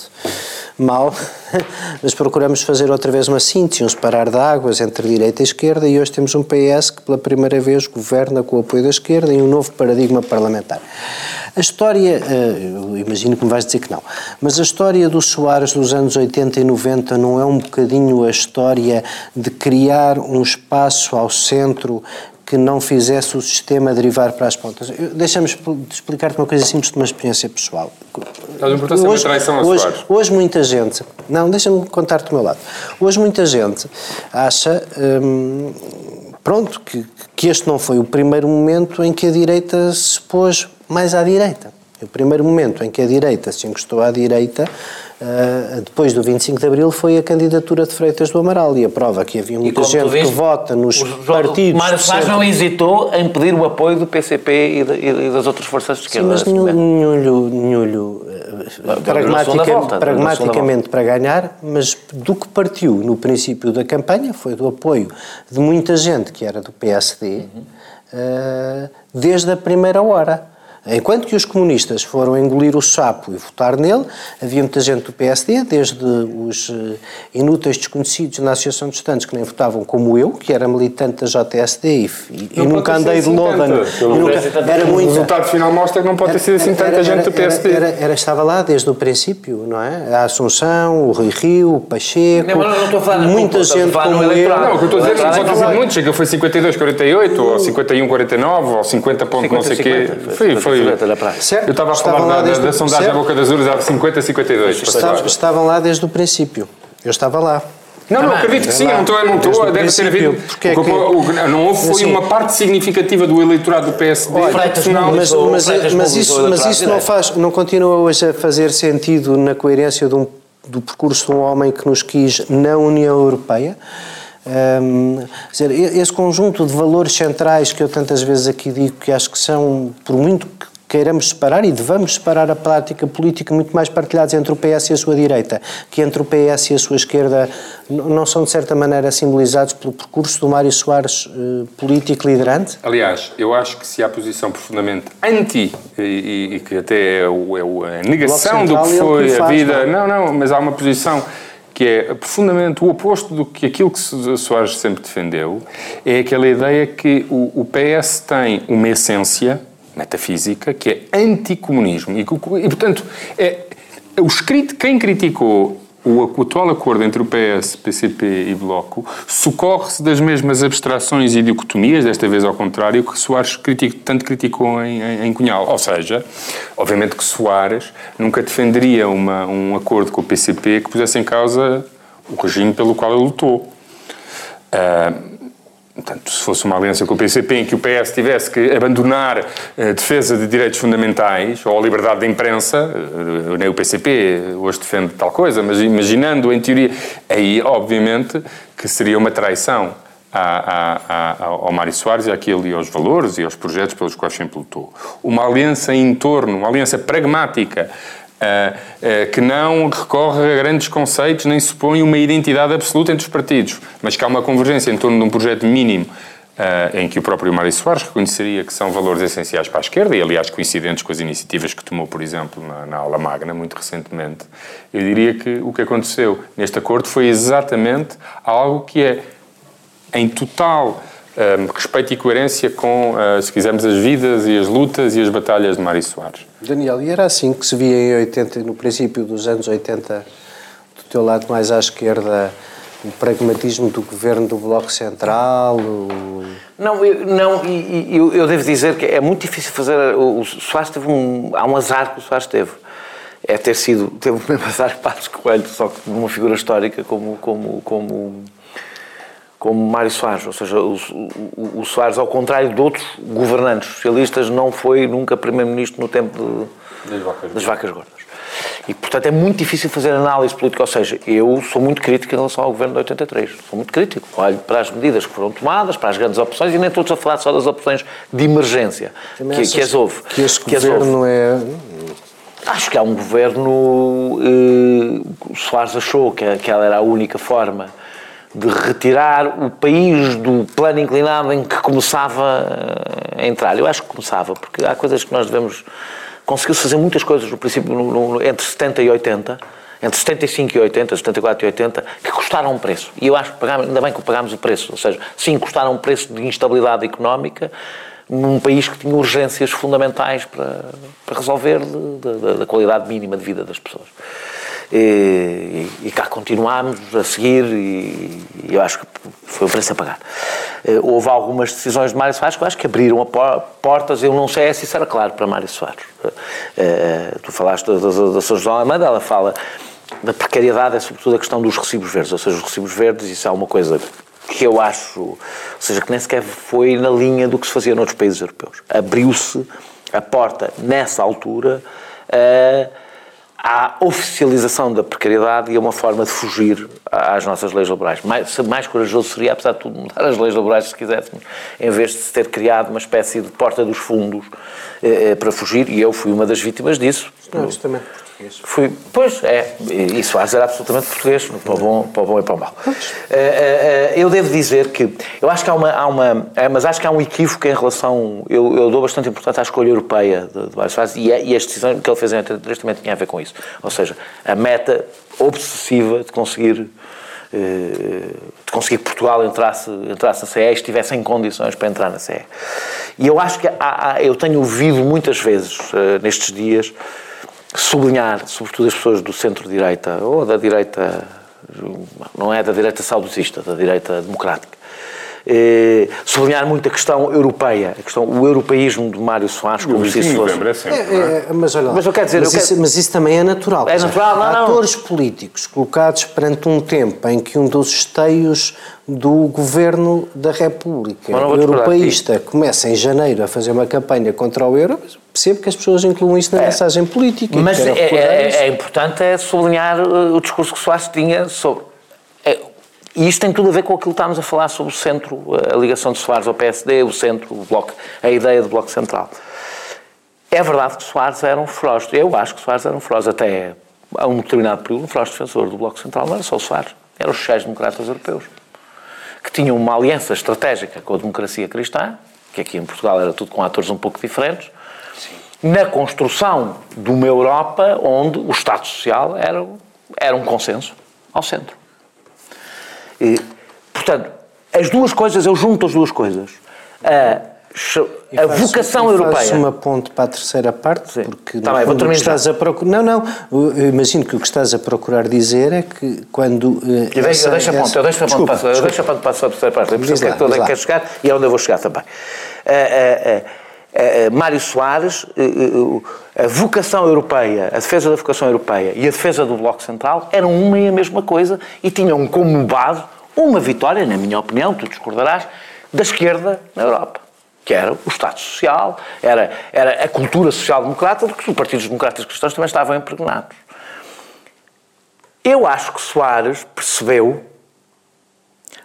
mal, mas procuramos fazer outra vez uma síntese, um separar de águas entre direita e esquerda e hoje temos um PS que pela primeira vez governa com o apoio da esquerda e um novo paradigma parlamentar. A história, eh, eu imagino que me vais dizer que não, mas a história do Soares dos anos 80 e 90 não é um bocadinho a história de criar um espaço ao centro que não fizesse o sistema derivar para as pontas. Deixa-me expl- explicar-te uma coisa simples de uma experiência pessoal. Estás a uma traição a hoje, Soares. hoje muita gente, não, deixa-me contar-te do meu lado. Hoje muita gente acha, hum, pronto, que, que este não foi o primeiro momento em que a direita se pôs mais à direita. O primeiro momento em que a direita se encostou à direita, ah, depois do 25 de Abril, foi a candidatura de Freitas do Amaral. E a prova que havia muita gente que vota nos partidos... Mário de Soares não hesitou em pedir o apoio do PCP e, de- e das outras forças de Sim, esquerda. mas neste nenhum, nenhum, nenhum, eh, pragmatica- volta, pragmaticamente para ganhar, mas do que partiu no princípio da campanha foi do apoio de muita gente que era do PSD eh, desde a primeira hora. Enquanto que os comunistas foram engolir o sapo e votar nele, havia muita gente do PSD, desde os eh, inúteis desconhecidos na Associação de Estudantes que nem votavam como eu, que era militante da JSD e, e- e nunca andei de assim menos, era O muita. resultado final mostra que não pode ter sido assim tanta Era- gente do PSD. Era, era- estava lá desde o princípio, não é? A Assunção, o Rui Rio, o Pacheco, Não, não estou a falar muita gente como eu. Não, o que eu estou a dizer não Não, pode ter sido muito. Chega, foi 52, 48, ou 51, 49, ou 50 ponto não sei o quê. 50, Foi, foi. 50, olha para aí. Certo? Eu estava a Estavam falar lá da, da, desde da o- sondagem à certo? boca das urnas, era 50, 52. para Estavam, estavam lá desde o princípio. Eu estava lá. Não, não, acredito que sim, não estou, não estou, deve ter havido. porque é o que o- não houve foi Assim- uma parte significativa do eleitorado do PSD. Freitas proporcional. Mas, mas, Freitas mas isso, mas isso não, faz, não continua hoje a fazer sentido na coerência de um- do percurso de um homem que nos quis na União Europeia? Quer dizer, esse conjunto de valores centrais que eu tantas vezes aqui digo que acho que são, por muito que queiramos separar e devamos separar a prática política muito mais partilhados entre o PS e a sua direita, que entre o PS e a sua esquerda não são de certa maneira simbolizados pelo percurso do Mário Soares eh, político liderante? Aliás, eu acho que se há posição profundamente anti, e, e- que até é, o- é a negação do que é foi o a faz, vida. não Não, não, mas há uma posição que é profundamente o oposto do que aquilo que So- Soares sempre defendeu, é aquela ideia que o, o PS tem uma essência metafísica que é anticomunismo. E, e portanto, é, o escrito, quem criticou o, atual acordo entre o PS, PCP e Bloco socorre-se das mesmas abstrações e dicotomias, desta vez ao contrário, que Soares critico- tanto criticou em, em, em Cunhal. Ou seja, obviamente que Soares nunca defenderia uma, um acordo com o PCP que pusesse em causa o regime pelo qual ele lutou. Ah, Portanto, se fosse uma aliança com o PCP em que o PS tivesse que abandonar a defesa de direitos fundamentais ou a liberdade de imprensa, eh, nem o PCP hoje defende tal coisa, mas imaginando em teoria, aí obviamente que seria uma traição à- à- à- ao Mário Soares e àquilo e aos valores e aos projetos pelos quais sempre lutou. Uma aliança em torno, uma aliança pragmática que não recorre a grandes conceitos nem supõe uma identidade absoluta entre os partidos, mas que há uma convergência em torno de um projeto mínimo Uh, em que o próprio Mário Soares reconheceria que são valores essenciais para a esquerda, e aliás coincidentes com as iniciativas que tomou, por exemplo, na, na aula magna, muito recentemente, eu diria que o que aconteceu neste acordo foi exatamente algo que é em total um, respeito e coerência com, uh, se quisermos, as vidas e as lutas e as batalhas de Mário Soares. Daniel, e era assim que se via em 80, no princípio dos anos 80, do teu lado mais à esquerda, o pragmatismo do governo do Bloco Central? O... Não, eu, não eu, eu, devo dizer que é muito difícil fazer. O, Soares teve um. Há um azar que o Soares teve. É ter sido. Teve o mesmo azar que Passos Coelho, só que numa figura histórica como. como, como como Mário Soares, ou seja, o, o, o Soares, ao contrário de outros governantes socialistas, não foi nunca primeiro-ministro no tempo de, das, vacas. das vacas gordas. E, portanto, é muito difícil fazer análise política. Ou seja, eu sou muito crítico em relação ao governo de 83. Sou muito crítico. Olho para as medidas que foram tomadas, para as grandes opções, e nem estou a falar só das opções de emergência que, que as houve. Que este que governo é. Acho que há um governo. Eh, o Soares achou que aquela era a única forma de retirar o país do plano inclinado em que começava a entrar. Eu acho que começava, porque há coisas que nós devemos conseguiu-se fazer muitas coisas no princípio, no, no, entre 70 e 80, entre 75 e 80, 74 e 80, que custaram um preço. E eu acho que pagámos, ainda bem que pagámos o preço. Ou seja, sim, custaram um preço de instabilidade económica num país que tinha urgências fundamentais para, para resolver da qualidade mínima de vida das pessoas. E, e, cá continuámos a seguir e, e, eu acho que foi o preço a pagar. Eh, houve algumas decisões de Mário Soares que eu acho que abriram portas, eu não sei se isso era claro para Mário Soares. Uh, tu falaste da, da, da Sra. João Amanda, ela fala da precariedade, é sobretudo a questão dos recibos verdes, ou seja, os recibos verdes, isso é uma coisa que eu acho, ou seja, que nem sequer foi na linha do que se fazia noutros países europeus. Abriu-se a porta, nessa altura, uh, à oficialização da precariedade e a uma forma de fugir às nossas leis laborais. Mais, mais corajoso seria, apesar de tudo, mudar as leis laborais, se quiséssemos, em vez de se ter criado uma espécie de porta dos fundos eh, eh para fugir, e eu fui uma das vítimas disso. Não, justamente português. Fui, pois, é, isso faz era absolutamente português, para o bom, para o bom e para o mau. Uh, uh, eu devo dizer que, eu acho que há uma, há uma mas acho que há um equívoco em relação, eu, eu dou bastante importância à escolha europeia de, de vários fases, e, e as decisões que ele fez em 83 também tinha a ver com isso. Ou seja, a meta obsessiva de conseguir de conseguir que Portugal entrasse, entrasse na CE e estivesse em condições para entrar na CE. E eu acho que há, há, eu tenho ouvido muitas vezes uh, nestes dias sublinhar, sobretudo as pessoas do centro-direita, ou da direita, não é da direita saudosista, da direita democrática, eh, sublinhar muito a questão europeia, a questão, o europeísmo de Mário Soares, como se isso fosse. É sempre, é, é, mas olha lá, mas, eu quero dizer, mas, eu isso, quero... mas isso também é natural. É natural, não, não. Atores políticos colocados perante um tempo em que um dos esteios do governo da República europeísta começa em janeiro a fazer uma campanha contra o euro, percebo que as pessoas incluam isso na é, mensagem política. Mas é, é, é, importante é sublinhar uh, o discurso que Soares tinha sobre e isto tem tudo a ver com aquilo que estávamos a falar sobre o centro, a ligação de Soares ao PSD, o centro, o bloco, a ideia do Bloco Central. É verdade que Soares era um feroz, eu acho que Soares era um feroz, até a um determinado período, um feroz defensor do Bloco Central, não era só o Soares, eram os sociais-democratas europeus, que tinham uma aliança estratégica com a democracia cristã, que aqui em Portugal era tudo com atores um pouco diferentes, Sim. na construção de uma Europa onde o Estado Social era, era um consenso ao centro. E, portanto, as duas coisas, eu junto as duas coisas. A, a faço, vocação europeia. Faço uma ponte para a terceira parte, Sim. porque tá bem, estás a procurar. Não, não. Eu imagino que o que estás a procurar dizer é que quando. Eh, eu deixo, essa, a ponte, eu deixo a ponte para, eu deixo a ponto para a terceira parte. Eu percebo que é que toda quer chegar e é onde eu vou chegar também. Uh, uh, uh, Mário Soares, a vocação europeia, a defesa da vocação europeia e a defesa do Bloco Central eram uma e a mesma coisa e tinham como base uma vitória, na minha opinião, tu discordarás, da esquerda na Europa. Que era o Estado Social, era, era a cultura social-democrata, de que os partidos democratas cristãos também estavam impregnados. Eu acho que Soares percebeu,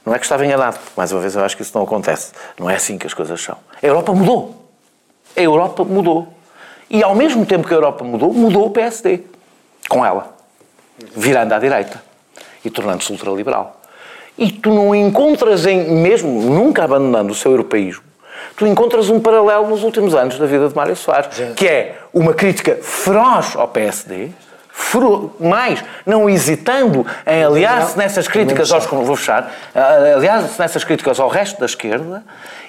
não é que estava enganado, porque mais uma vez eu acho que isso não acontece, não é assim que as coisas são. A Europa mudou. A Europa mudou. E ao mesmo tempo que a Europa mudou, mudou o PSD. com ela, virando à direita e tornando-se ultraliberal. E tu não encontras, em, mesmo nunca abandonando o seu europeísmo, tu encontras um paralelo nos últimos anos da vida de Mário Soares, que é uma crítica feroz ao PSD, mais, não hesitando em aliar-se nessas críticas aos. Vou fechar. Aliar-se nessas críticas ao resto da esquerda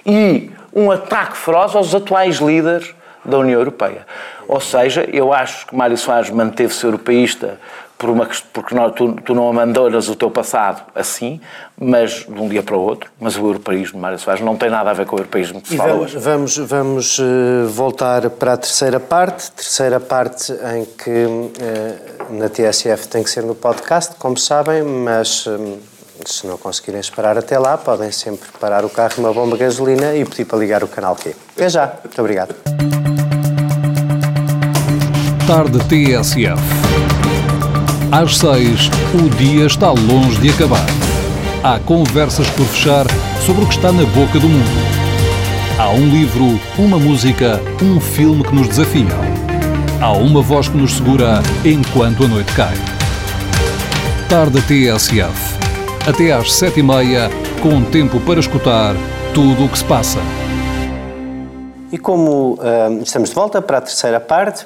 e um ataque feroz aos atuais líderes da União Europeia. Ou seja, eu acho que Mário Soares manteve-se europeísta por uma, porque não, tu, tu, não abandonas o teu passado assim, mas de um dia para o outro. Mas o europeísmo de Mário Soares não tem nada a ver com o europeísmo que se e fala vamos, hoje. Vamos, vamos uh, voltar para a terceira parte, terceira parte em que uh, na TSF tem que ser no podcast, como sabem, mas uh, se não conseguirem esperar até lá, podem sempre parar o carro numa bomba de gasolina e pedir para ligar o canal Q. Até já. Muito obrigado. Tarde TSF. Às seis, o dia está longe de acabar. Há conversas por fechar sobre o que está na boca do mundo. Há um livro, uma música, um filme que nos desafiam. Há uma voz que nos segura enquanto a noite cai. Tarde TSF. Até às sete e meia, com tempo para escutar tudo o que se passa. E como uh, estamos de volta para a terceira parte,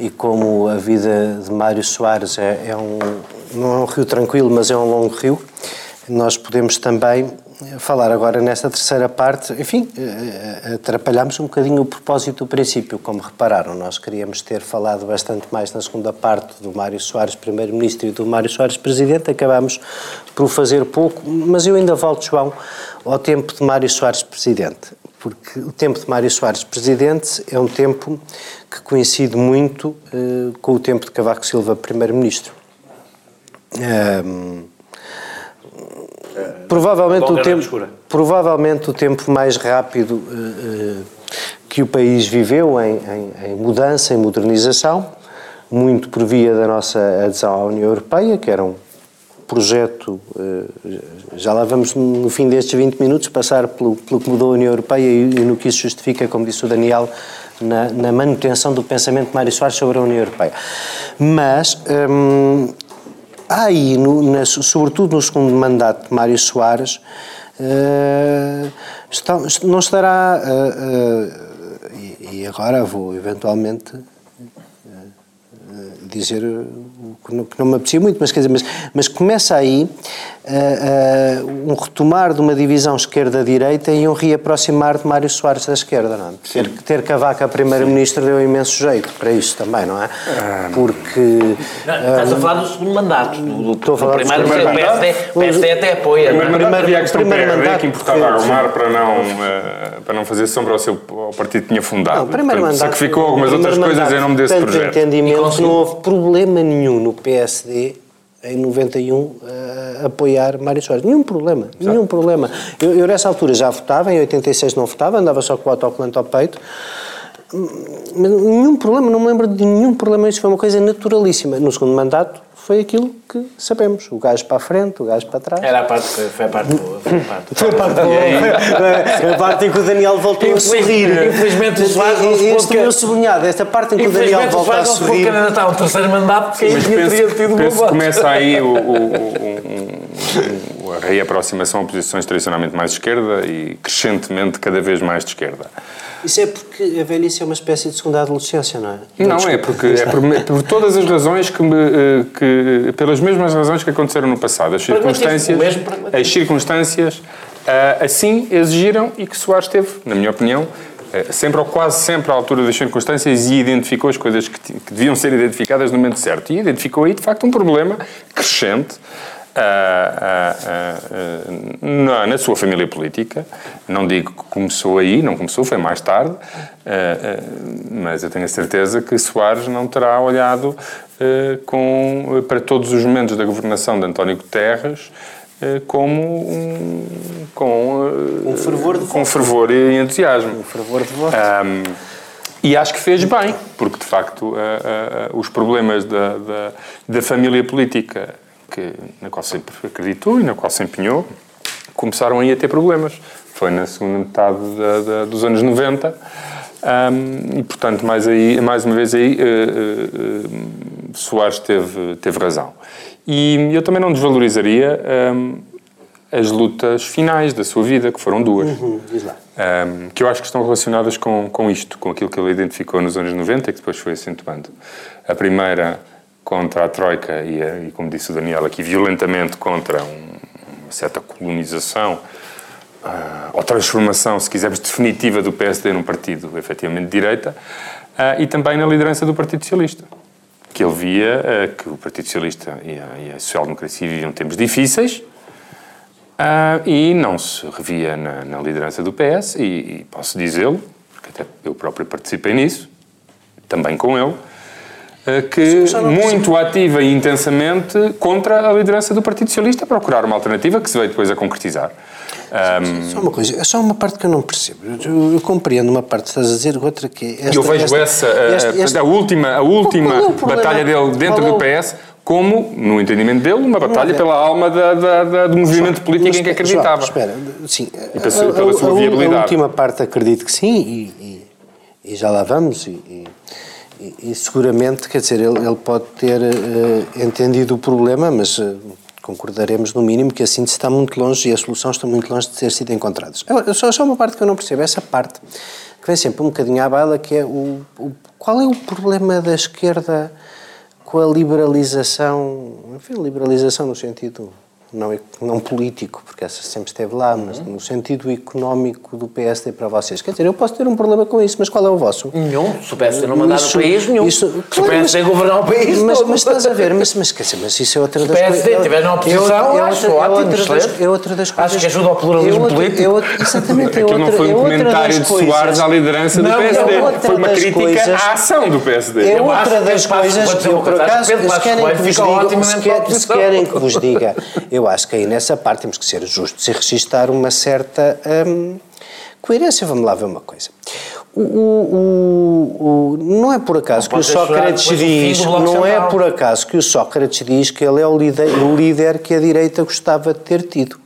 e como a vida de Mário Soares é, é, um, não é um rio tranquilo, mas é um longo rio, nós podemos também falar agora nesta terceira parte, enfim, eh, eh, atrapalhámos um bocadinho o propósito do princípio, como repararam, nós queríamos ter falado bastante mais na segunda parte do Mário Soares Primeiro-Ministro e do Mário Soares Presidente, acabámos por fazer pouco, mas eu ainda volto, João, ao tempo de Mário Soares Presidente porque o tempo de Mário Soares presidente é um tempo que coincide muito uh, com o tempo de Cavaco Silva primeiro-ministro. Um, provavelmente, o tempo, provavelmente o tempo mais rápido uh, uh, que o país viveu em, em, em, mudança, em modernização, muito por via da nossa adesão à União Europeia, que era um projeto, eh, já lá vamos no fim destes 20 minutos passar pelo, pelo que mudou a União Europeia e, e no que isso justifica, como disse o Daniel, na, na manutenção do pensamento de Mário Soares sobre a União Europeia. Mas hum, há aí, no, na, sobretudo no segundo mandato de Mário Soares, uh, está, não estará. Uh, uh, e, e agora vou eventualmente dizer que não, que não me aprecia muito, mas, quer dizer, mas, mas começa aí uh, um retomar de uma divisão esquerda-direita e um reaproximar de Mário Soares da esquerda, não é? Ter, ter Cavaco a primeiro-ministro deu imenso jeito para isso também, não é? Ah. Porque... Não, estás a falar do segundo mandato. Do, estou a falar do primeiro, do primeiro mandato. O PSD, até apoia. O primeiro, mandato havia a questão primeiro mandato, que importava arrumar para não, uh, para não fazer sombra ao seu ao partido que tinha fundado. Não, primeiro Portanto, mandato, sacrificou algumas outras coisas em nome desse projeto. entendimento, não houve problema nenhum no PSD em 91 uh, apoiar Mário Soares. Nenhum problema, Exato. nenhum problema. Eu, eu, nessa altura já votava, em 86 não votava, andava só com o autocolante ao peito. Nenhum problema, não me lembro de nenhum problema, isso foi uma coisa naturalíssima. No segundo mandato, foi aquilo que sabemos. O gajo para a frente, o gajo para trás. Era a parte, foi a parte boa. Foi a parte, foi a parte boa. a parte em que o Daniel voltou a sorrir. Infelizmente o Soares não se Este que... meu sublinhado, esta parte em que o Daniel volta a sorrir. Infelizmente o Soares não se o terceiro mandato, porque aí teria tido uma começa aí o, o, o, reaproximação a posições tradicionalmente mais de esquerda e crescentemente cada vez mais de esquerda. Isso é porque a velhice é uma espécie de segunda adolescência, não é? Não, Desculpa, é porque é por, por, todas as razões que, me, eh, que, pelas mesmas razões que aconteceram no passado. As circunstâncias, as circunstâncias eh, assim exigiram e que Soares teve, na minha opinião, eh, sempre ou quase sempre à altura das circunstâncias e identificou as coisas que, que deviam ser identificadas no momento certo. E identificou aí, de facto, um problema crescente na, na, sua família política. Não digo que começou aí, não começou, foi mais tarde, mas eu tenho a certeza que Soares não terá olhado com, para todos os momentos da governação de António Guterres como um, com, um fervor, de com fervor e entusiasmo. Um fervor de voto. Um, e acho que fez bem, porque de facto os problemas da, da, da família política que, na qual sempre acreditou e na qual se empenhou, começaram aí a ter problemas. Foi na segunda metade da, da, dos anos 90 um, e, portanto, mais, aí, mais uma vez aí uh, uh, Soares teve, teve razão. E eu também não desvalorizaria um, as lutas finais da sua vida, que foram duas. Uhum, um, que eu acho que estão relacionadas com, com isto, com aquilo que ele identificou nos anos 90 e que depois foi acentuando. A primeira contra a Troika e, e como disse o Daniel aqui, violentamente contra um, uma certa colonização uh, ou transformação, se quisermos, definitiva do PSD num partido efetivamente de direita uh, e também na liderança do Partido Socialista que ele via uh, que o Partido Socialista e a, e a social-democracia viviam tempos difíceis e não se revia na, na liderança do PS, e, e posso dizê-lo, porque até eu próprio participei nisso, também com ele, que muito ativa e intensamente contra a liderança do Partido Socialista, a procurar uma alternativa que se veio depois a concretizar. Um, só uma coisa, é só uma parte que eu não percebo. Eu, eu compreendo uma parte que estás a dizer, outra que é. Esta, eu vejo esta, essa, este, a última, a última é batalha dele dentro do PS como, no entendimento dele, uma batalha pela alma da, da, da, do movimento político em que acreditava. espera, sim. E pela, pela sua viabilidade. A última parte acredito que sim, e, e, e já lá vamos, e, e, seguramente, quer dizer, ele, ele pode ter uh, entendido o problema, mas uh, concordaremos no mínimo que a síntese está muito longe e a solução está muito longe de ter sido encontradas. Só, só uma parte que eu não percebo, essa parte que vem sempre um bocadinho à baila, que é o, o qual é o problema da esquerda com a liberalização, enfim, liberalização no sentido não, não político, porque essa sempre esteve lá, mas uhum. no sentido económico do PSD para vocês. Quer dizer, eu posso ter um problema com isso, mas qual é o vosso? Nenhum. Se o PSD não mandar no país, nenhum. Isso, se o PSD governar o país, mas, todo. mas estás a ver, mas, mas, quer dizer, mas isso é outra das coisas. Se o PSD estiver na oposição, é, é, acho é ótimo, outra das, é outra das coisas. Acho que ajuda ao pluralismo é político. É outra, exatamente, é outra, não foi um comentário de Soares à liderança do PSD. Foi uma crítica à ação do PSD. É outra das coisas, eu por acaso, se querem que vos diga, eu acho que aí nessa parte temos que ser justos e registar uma certa hum, coerência. Vamos lá ver uma coisa. O, o, o, não é por acaso não que o Sócrates diz, não é por acaso que o Sócrates diz que ele é o líder, o líder que a direita gostava de ter tido.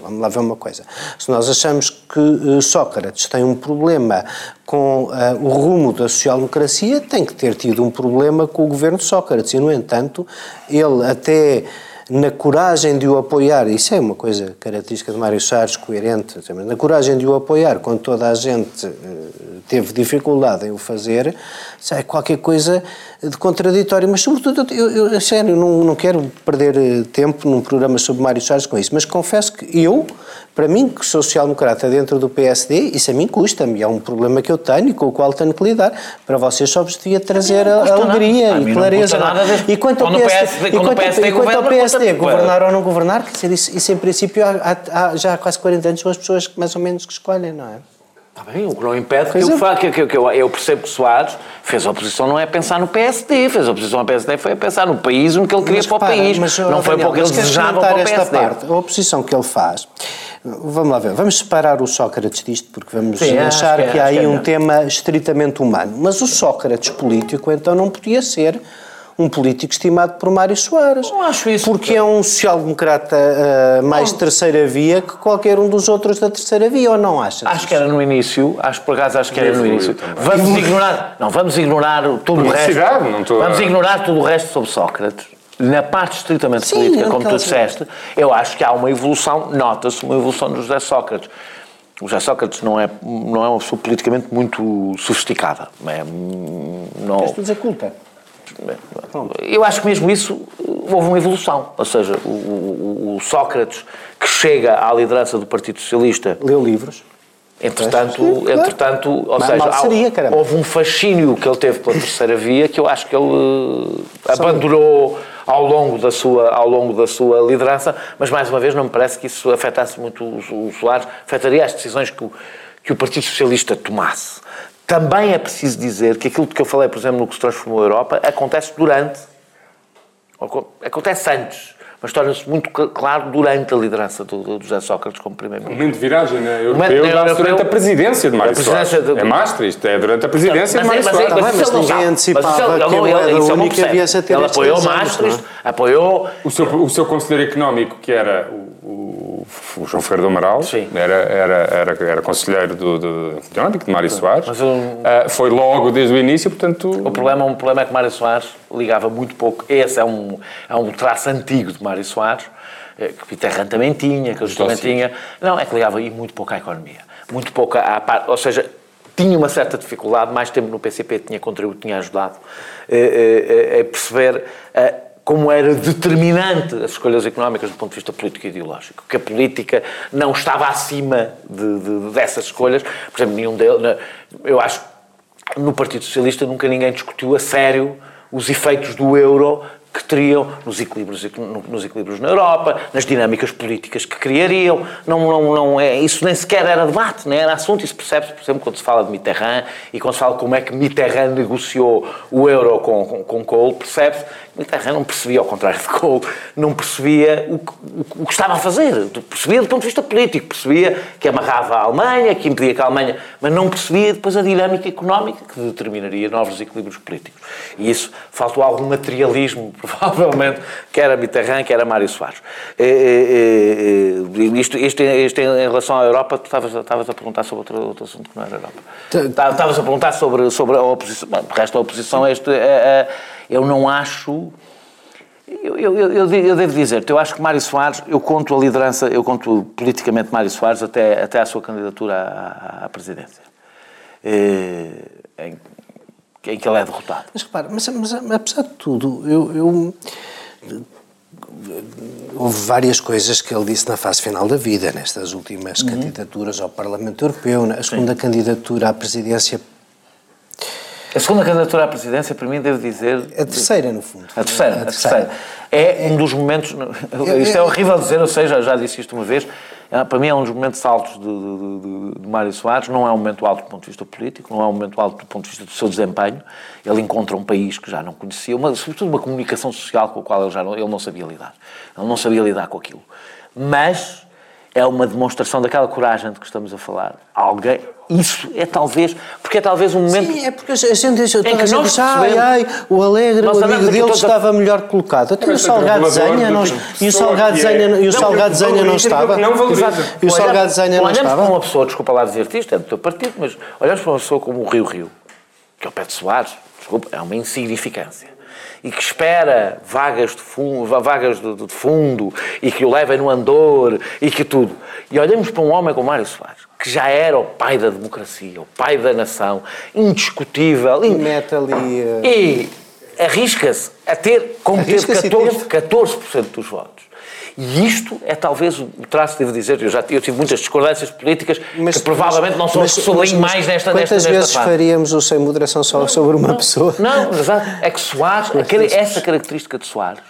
Vamos lá ver uma coisa. Se nós achamos que uh, Sócrates tem um problema com uh, o rumo da social-democracia, tem que ter tido um problema com o governo de Sócrates. E, no entanto, ele até na coragem de o apoiar, isso é uma coisa característica de Mário Soares, coerente, na coragem de o apoiar quando toda a gente eh, teve dificuldade em o fazer, é qualquer coisa de contraditório. Mas, sobretudo, eu, eu sério, não, não quero perder eh, tempo num programa sobre Mário Soares com isso, mas confesso que eu, para mim, que sou social-democrata dentro do PSD, isso a mim custa-me, é um problema que eu tenho e com o qual tenho que lidar. Para vocês só vos devia trazer alegria e clareza. E quanto ao PSD, e quanto, PSD, e quanto ao PSD governar ou não governar, quer dizer, isso, isso em princípio há, há, já há quase 40 anos são as pessoas mais ou menos que escolhem, não é? Está bem, o que não impede que eu, é. que, que, eu, eu, percebo que Soares fez a oposição não é pensar no PSD, fez a oposição ao PSD foi a pensar no país no que ele queria mas, para o país, mas, não foi para o que ele desejava para o PSD. Parte, a oposição que ele faz, vamos lá ver, vamos separar o Sócrates disto porque vamos Sim, achar que, que há aí um tema estritamente humano, mas o Sócrates político então não podia ser um político estimado por Mário Soares. Não acho isso. Porque é um social-democrata uh, mais não. terceira via que qualquer um dos outros da terceira via, ou não achas? Acho que era no início, acho por acaso acho que era no início. Vamos ignorar, não, vamos ignorar tudo o resto. Vamos ignorar tudo o resto sobre Sócrates. Na parte estritamente Sim, política, como tu disseste, eu acho que há uma evolução, nota-se uma evolução do José Sócrates. O José Sócrates não é, não é uma pessoa politicamente muito sofisticada. É, não... Queres dizer culta? Eu acho que mesmo isso houve uma evolução. Ou seja, o, o, o Sócrates, que chega à liderança do Partido Socialista. Leu livros. Entretanto, entretanto ou Mas seja, seria, houve um fascínio que ele teve pela terceira via que eu acho que ele eh, abandonou ao longo da sua, ao longo da sua liderança, mas mais uma vez não me parece que isso afetasse muito os Soares, afetaria as decisões que o, que o Partido Socialista tomasse. Também é preciso dizer que aquilo que eu falei, por exemplo, no que se transformou a Europa, acontece durante, acontece antes, mas torna-se muito claro durante a liderança do, do José Sócrates como primeiro-ministro. O momento de viragem né? europeu dá-se durante a presidência de Mário Soares. De... É Maastricht, é durante a presidência de Mário Soares. Mas, mas, mas ninguém antecipava que ele, ele, ele, única viesse a ter Ele apoiou Maastricht, apoiou... O seu, o seu conselheiro económico, que era o o, o João Ferreira do Amaral, Sim. era, era, era, era conselheiro do, do, Olímpico, de Mário Soares. Mas Ah, foi logo desde o início, portanto... O problema, o problema é que Mário Soares ligava muito pouco. Esse é um, é um traço antigo de Mário Soares, eh, que Peter também tinha, que eu também tinha. Não, é que ligava e muito pouco à economia. Muito pouco à parte. Ou seja, tinha uma certa dificuldade, mais tempo no PCP tinha contribuído, tinha ajudado eh, eh, a perceber. Como era determinante as escolhas económicas do ponto de vista político e ideológico, que a política não estava acima de- de- dessas escolhas. Por exemplo, nenhum deles. Eu acho no Partido Socialista nunca ninguém discutiu a sério os efeitos do euro que teriam nos equilíbrios, nos equilíbrios na Europa, nas dinâmicas políticas que criariam. Não, não, não é, isso nem sequer era debate, nem era assunto. Isso percebe-se, por exemplo, quando se fala de Mitterrand e quando se fala como é que Mitterrand negociou o euro com, com, com Kohl, percebe-se Mitterrand não percebia, ao contrário de Kohl, não percebia o que, o, o que estava a fazer. Percebia do ponto de vista político, percebia que amarrava a Alemanha, que impedia que a Alemanha... Mas não percebia depois a dinâmica económica que determinaria novos equilíbrios políticos. E isso faltou algum materialismo, provavelmente, que era Mitterrand, que era Mário Soares. Eh, eh, eh, Isto, isto, isto em relação à Europa, tu estavas, estavas a perguntar sobre outro, outro assunto que não era Europa. Tá- Estavas a perguntar sobre, sobre a oposição. Bom, o resto da oposição, este, eu não acho... Eu, eu, eu, eu de- eu devo dizer-te, eu acho que Mário Soares, eu conto a liderança, eu conto politicamente Mário Soares até, até à sua candidatura à, à presidência. Em, em que ele é derrotado. Mas repara, mas, mas, apesar de tudo, eu, eu- Houve várias coisas que ele disse na fase final da vida, nestas últimas candidaturas ao Parlamento Europeu, na segunda candidatura à presidência, A segunda candidatura à presidência, para mim, devo dizer. a terceira, no fundo. A terceira, a terceira. É um dos momentos. Isto é horrível dizer, eu sei, já, já disse isto uma vez. É, Para mim é um dos momentos altos de, de, de- de Mário Soares. Não é um momento alto do ponto de vista político, não é um momento alto do ponto de vista do seu desempenho. Ele encontra um país que já não conhecia, uma, sobretudo uma comunicação social com a qual ele, já não, ele não sabia lidar. Ele não sabia lidar com aquilo. Mas é uma demonstração daquela coragem de que estamos a falar. Alguém. Isso é talvez. Porque é talvez um momento. Sim, é porque a gente deixa Em que a gente nós diz, ai, ai, o Alegre, Nós o amigo dele a- estava melhor colocado. Até o Salgado Zenha não, e o Salgado é. Zenha, e o Não, Salgado Zenha não estava. não. E o Salgado Zenha não olhamos estava. para uma pessoa, desculpa lá dizer-te isto, é do teu partido, mas olhamos para uma pessoa como o Rio Rio, que é o Pedro Soares, desculpa, é uma insignificância. E que espera vagas de fundo, vagas de, de fundo e que o levem no andor e que tudo. E olhamos para um homem como Mário Soares, que já era o pai da democracia, o pai da nação, indiscutível, E in- mete ali. eh, e arrisca-se a ter, como teve e 14%, 14% dos votos. E isto é talvez o traço, devo dizer, eu já eu tive muitas discordâncias políticas que provavelmente não são as que sublinho mais nesta, Quantas nesta, vezes faríamos o sem moderação só sobre uma pessoa? Não, exato. É que Soares, aquele- essa característica de Soares,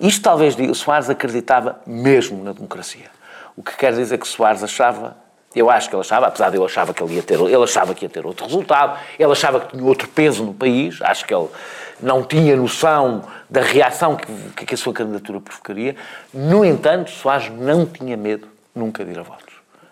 isto talvez diga, Soares acreditava mesmo na democracia. O que quer dizer que Soares achava, eu acho que ele achava, apesar de eu achava que ele ia ter, ele achava que ia ter outro resultado, ele achava que tinha outro peso no país, acho que ele não tinha noção da reação que, que a sua candidatura provocaria. No entanto, Soares não tinha medo nunca de ir a votos.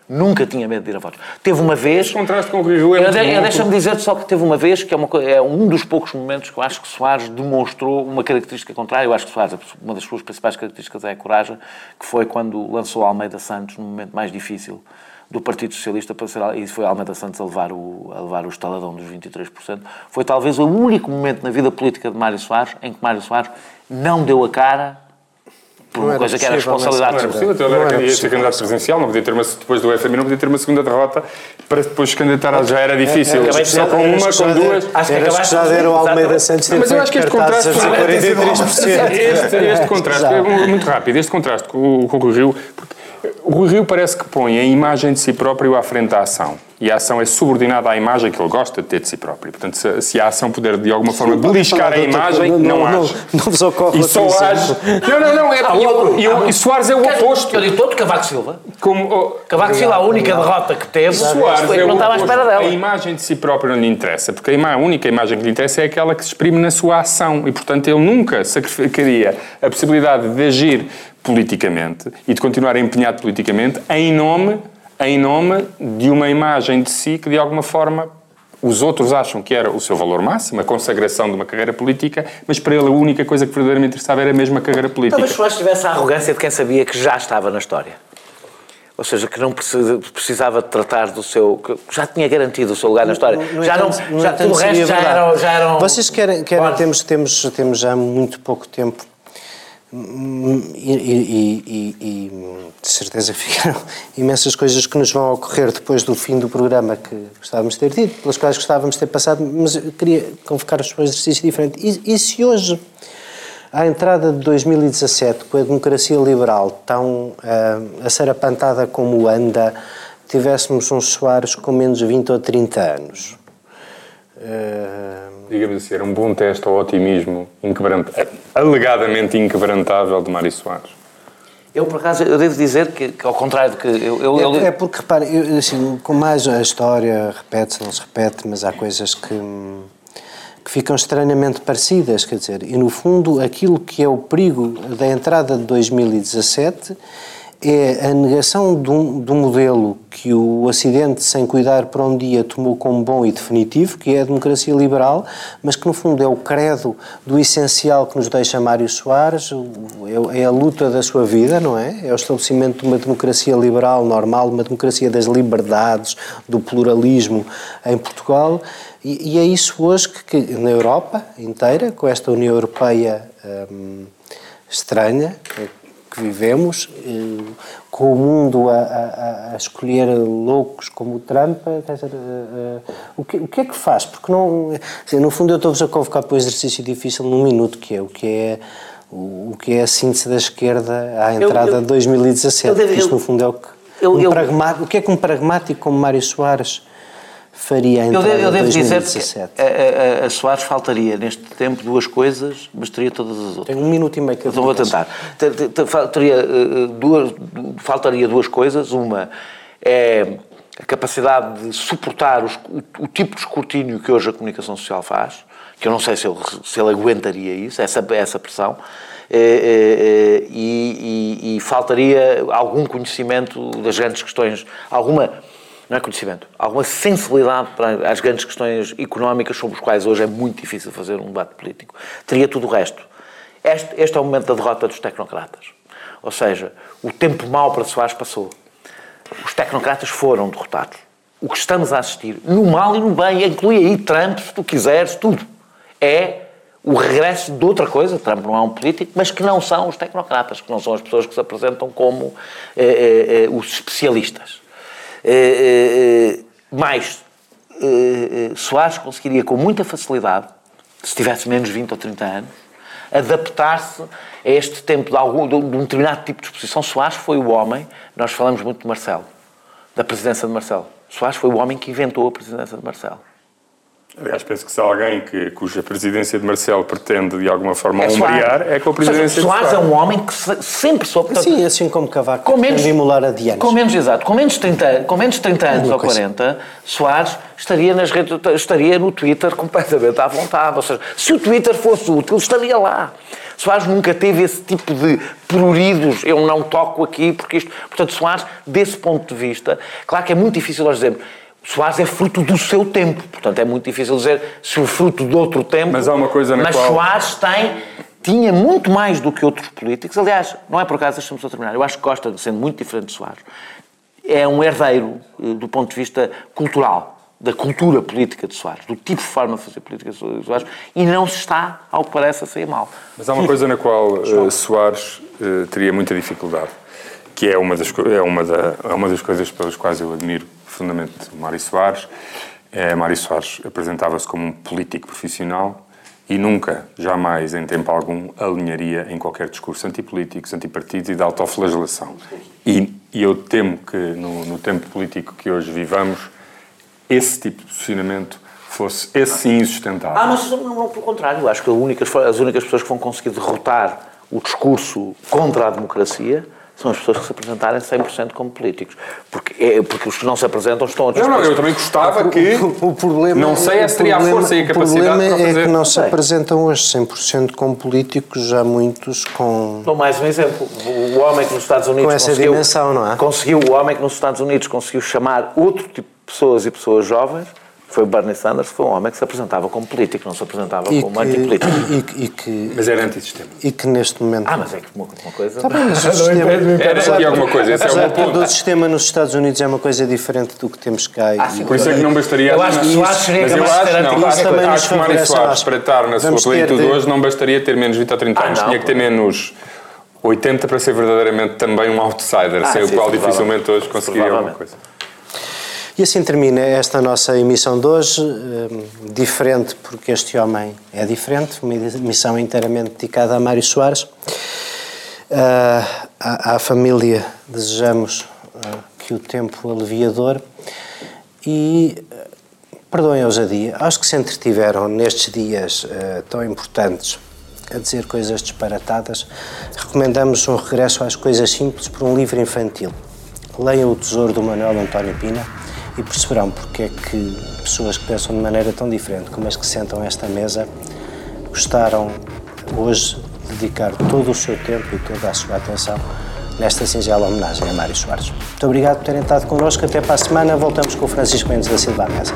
Nunca tinha medo de ir a votos. Teve uma vez. Esse contraste com o Rio é de- Deixa-me dizer só que teve uma vez que é, uma, é um dos poucos momentos que eu acho que Soares demonstrou uma característica contrária. Eu acho que Soares, uma das suas principais características é a coragem, que foi quando lançou Almeida Santos no momento mais difícil do Partido Socialista para ser, e foi Almeida Santos a levar o, a levar o estaladão dos 23%. Foi talvez o único momento na vida política de Mário Soares em que Mário Soares não deu a cara por uma era coisa que era responsabilidade Não era possível, então Não ele era era, possível. candidato presidencial, não podia ter uma, depois do FMI não podia ter uma segunda derrota para depois candidatar, já era difícil. acabei de Só com uma, que com duas. Acho que acabaste que já de deram o dizer, Almeida. Santos Mas eu acho que este contraste dizer 43%. Este, este contraste é muito rápido, este contraste com, o- com o Rui Rio, porque o Rui Rio parece que põe a imagem de si próprio à frente da ação. E a ação é subordinada à imagem que ele gosta de ter de si próprio. Portanto, se, se a ação puder de alguma forma beliscar a imagem, não, Não, não, age. não vos ocorre E só age. Não, não, não. É, e, eu- e, eu- e Soares é o oposto. Eu digo todo Cavaco Silva. Como, oh, Cavaco Silva, a única derrota que teve, Soares foi é que o não estava à espera A dela. imagem de si próprio não lhe interessa, porque a, ima- a única imagem que lhe interessa é aquela que se exprime na sua ação. E, portanto, ele nunca sacrificaria a possibilidade de agir politicamente e de continuar empenhado politicamente em nome, em nome de uma imagem de si que, de alguma forma, os outros acham que era o seu valor máximo, a consagração de uma carreira política, mas para ele a única coisa que verdadeiramente interessava era a mesma carreira política. Talvez Soares tivesse a arrogância de quem sabia que já estava na história. Ou seja, que não precisava de tratar do seu. que já tinha garantido o seu lugar na história. No já entanto, não. no Já, entanto, o resto já eram, já eram. Vocês querem, querem temos, temos, temos já muito pouco tempo e, e- e- e, hum, de certeza ficaram imensas coisas que nos vão ocorrer depois do fim do programa que gostávamos de ter tido, pelas quais gostávamos de ter passado, mas eu queria convocar-vos para um exercício diferente. E, e se hoje, à entrada de 2017, com a democracia liberal tão ah, assarapantada como anda, tivéssemos uns Soares com menos de 20 ou 30 anos? Ah, Digamos assim, era um bom teste ao otimismo inquebrant... alegadamente inquebrantável de Mário Soares. Eu, por acaso, eu devo dizer que, que ao contrário de que. Eu, eu, eu- É, é porque, repare, eu, assim, com mais a história repete-se, não se repete, mas há coisas que, que ficam estranhamente parecidas, quer dizer, e no fundo aquilo que é o perigo da entrada de 2017 é a negação de um, de um modelo que o Ocidente, sem cuidar para um dia, tomou como bom e definitivo, que é a democracia liberal, mas que no fundo é o credo do essencial que nos deixa Mário Soares, é, é a luta da sua vida, não é? É o estabelecimento de uma democracia liberal normal, uma democracia das liberdades, do pluralismo em Portugal, e, e é isso hoje que, que na Europa inteira, com esta União Europeia hum, estranha, que- vivemos, eh, com o mundo a, a- a escolher loucos como o Trump, quer dizer, eh, eh, o, que, o que é que faz? Porque não, assim, no fundo eu estou-vos a convocar para um exercício difícil num minuto, que é o que é o, o que é a síntese da esquerda à entrada eu- de 2017. eu devo- Isto eu- no fundo é o que eu- um eu- o que é que um pragmático como Mário Soares faria eu, entrada eu de devo dizer 2017? que a, a, a Soares faltaria neste tempo duas coisas, mas teria todas as outras. Tenho um minuto e meio que eu Então vou tentar. Te- te- te- faltaria, eh, duas, faltaria duas coisas. Uma é a capacidade de suportar os- o, o tipo de escrutínio que hoje a comunicação social faz, que eu não sei se ele, se ele aguentaria isso, essa, essa pressão. Eh, eh, eh, e, e- e faltaria algum conhecimento das grandes questões, alguma, não é conhecimento, alguma sensibilidade para as grandes questões económicas sobre as quais hoje é muito difícil fazer um debate político. Teria tudo o resto. Este, este é o momento da derrota dos tecnocratas. Ou seja, o tempo mau para Soares passou. Os tecnocratas foram derrotados. O que estamos a assistir, no mal e no bem, inclui aí Trump, se tu quiseres, tudo, é o regresso de outra coisa. Trump não é um político, mas que não são os tecnocratas, que não são as pessoas que se apresentam como eh, eh, eh, os especialistas. Eh, eh, eh, mais, Soares conseguiria com muita facilidade, se tivesse menos 20 ou 30 anos, adaptar-se a este tempo de, algum, de um determinado tipo de exposição. Soares foi o homem, nós falamos muito de Marcelo, da presidência de Marcelo. Soares foi o homem que inventou a presidência de Marcelo. Aliás, penso que se há alguém que, cuja presidência de Marcelo pretende de alguma forma É ombrear, é com a Ou seja, presidência Soares de é um homem que se- sempre soube... portanto, Sim, assim como Cavaco com menos, emular adiante. Com menos, exato, com menos de 30, com menos de 30 anos uma ou coisa. 40, Soares estaria, nas redes, estaria no Twitter completamente à vontade. Ou seja, se o Twitter fosse útil, estaria lá. Soares nunca teve esse tipo de pruridos, eu não toco aqui, porque isto. Portanto, Soares, desse ponto de vista, claro que é muito difícil nós dizermos. Soares é fruto do seu tempo, portanto é muito difícil dizer se o fruto de outro tempo. Mas há uma coisa na mas qual- Soares tem, tinha muito mais do que outros políticos. Aliás, não é por acaso, deixa-me só terminar. Eu acho que Costa, sendo muito diferente de Soares, é um herdeiro eh, do ponto de vista cultural, da cultura política de Soares, do tipo de forma de fazer política de Soares, e não se está, ao que parece, a sair mal. Mas há uma coisa na qual eh, Soares eh, teria muita dificuldade, que é uma, das, é, uma da, é uma das coisas pelas quais eu admiro profundamente Mário Soares. É, Mário Soares apresentava-se como um político profissional e nunca, jamais, em tempo algum, alinharia em qualquer discurso antipolíticos, antipartidos e de autoflagelação. E, e eu temo que, no, no tempo político que hoje vivamos, esse tipo de posicionamento fosse, esse insustentável. Ah, mas não, não, pelo contrário. Eu acho que as únicas pessoas que vão conseguir derrotar o discurso contra a democracia são as pessoas que se apresentarem 100% como políticos. Porque, é, porque os que não se apresentam estão a Não, não, eu também gostava que. O problema, Não sei o se teria a força e a capacidade O problema fazer. é que não se apresentam hoje 100% como políticos, já muitos com... Dou mais um exemplo. O o homem que nos Estados Unidos Com essa conseguiu, dimensão, não é? conseguiu, o homem que nos Estados Unidos conseguiu chamar outro tipo de pessoas e pessoas jovens foi Bernie Sanders, foi um homem que se apresentava como político, não se apresentava E como que, antipolítico. e, e que, Mas era antissistema. e que neste momento. Ah, mas é que uma, uma coisa... Tá bem, mas o sistema, Era aqui alguma coisa, esse é o meu o ponto. sistema nos Estados Unidos é uma coisa diferente do que temos cá. e- Ah, sim, Por isso é que não bastaria. Eu acho que Soares seria capaz de acho, ser que Mário Soares, para estar na sua plenitude de- hoje, não bastaria ter menos 20 ou 30 anos. Ah, não, Tinha que ter menos 80 para ser verdadeiramente também um outsider, Ah, sem o qual dificilmente hoje conseguiria alguma coisa. E assim termina esta nossa emissão de hoje, hum, diferente porque este homem é diferente, uma emissão inteiramente dedicada a Mário Soares. Ah, à, família desejamos ah, que o tempo aliviador e perdoem a ousadia, aos que se entretiveram nestes dias ah, tão importantes a dizer coisas disparatadas, recomendamos um regresso às coisas simples por um livro infantil. Leiam O Tesouro do Manuel António Pina e perceberão porque é que pessoas que pensam de maneira tão diferente como as que sentam esta mesa gostaram hoje de dedicar todo o seu tempo e toda a sua atenção nesta singela homenagem a Mário Soares. Muito obrigado por terem estado connosco. Até para a semana. Voltamos com o Francisco Mendes da Silva à mesa.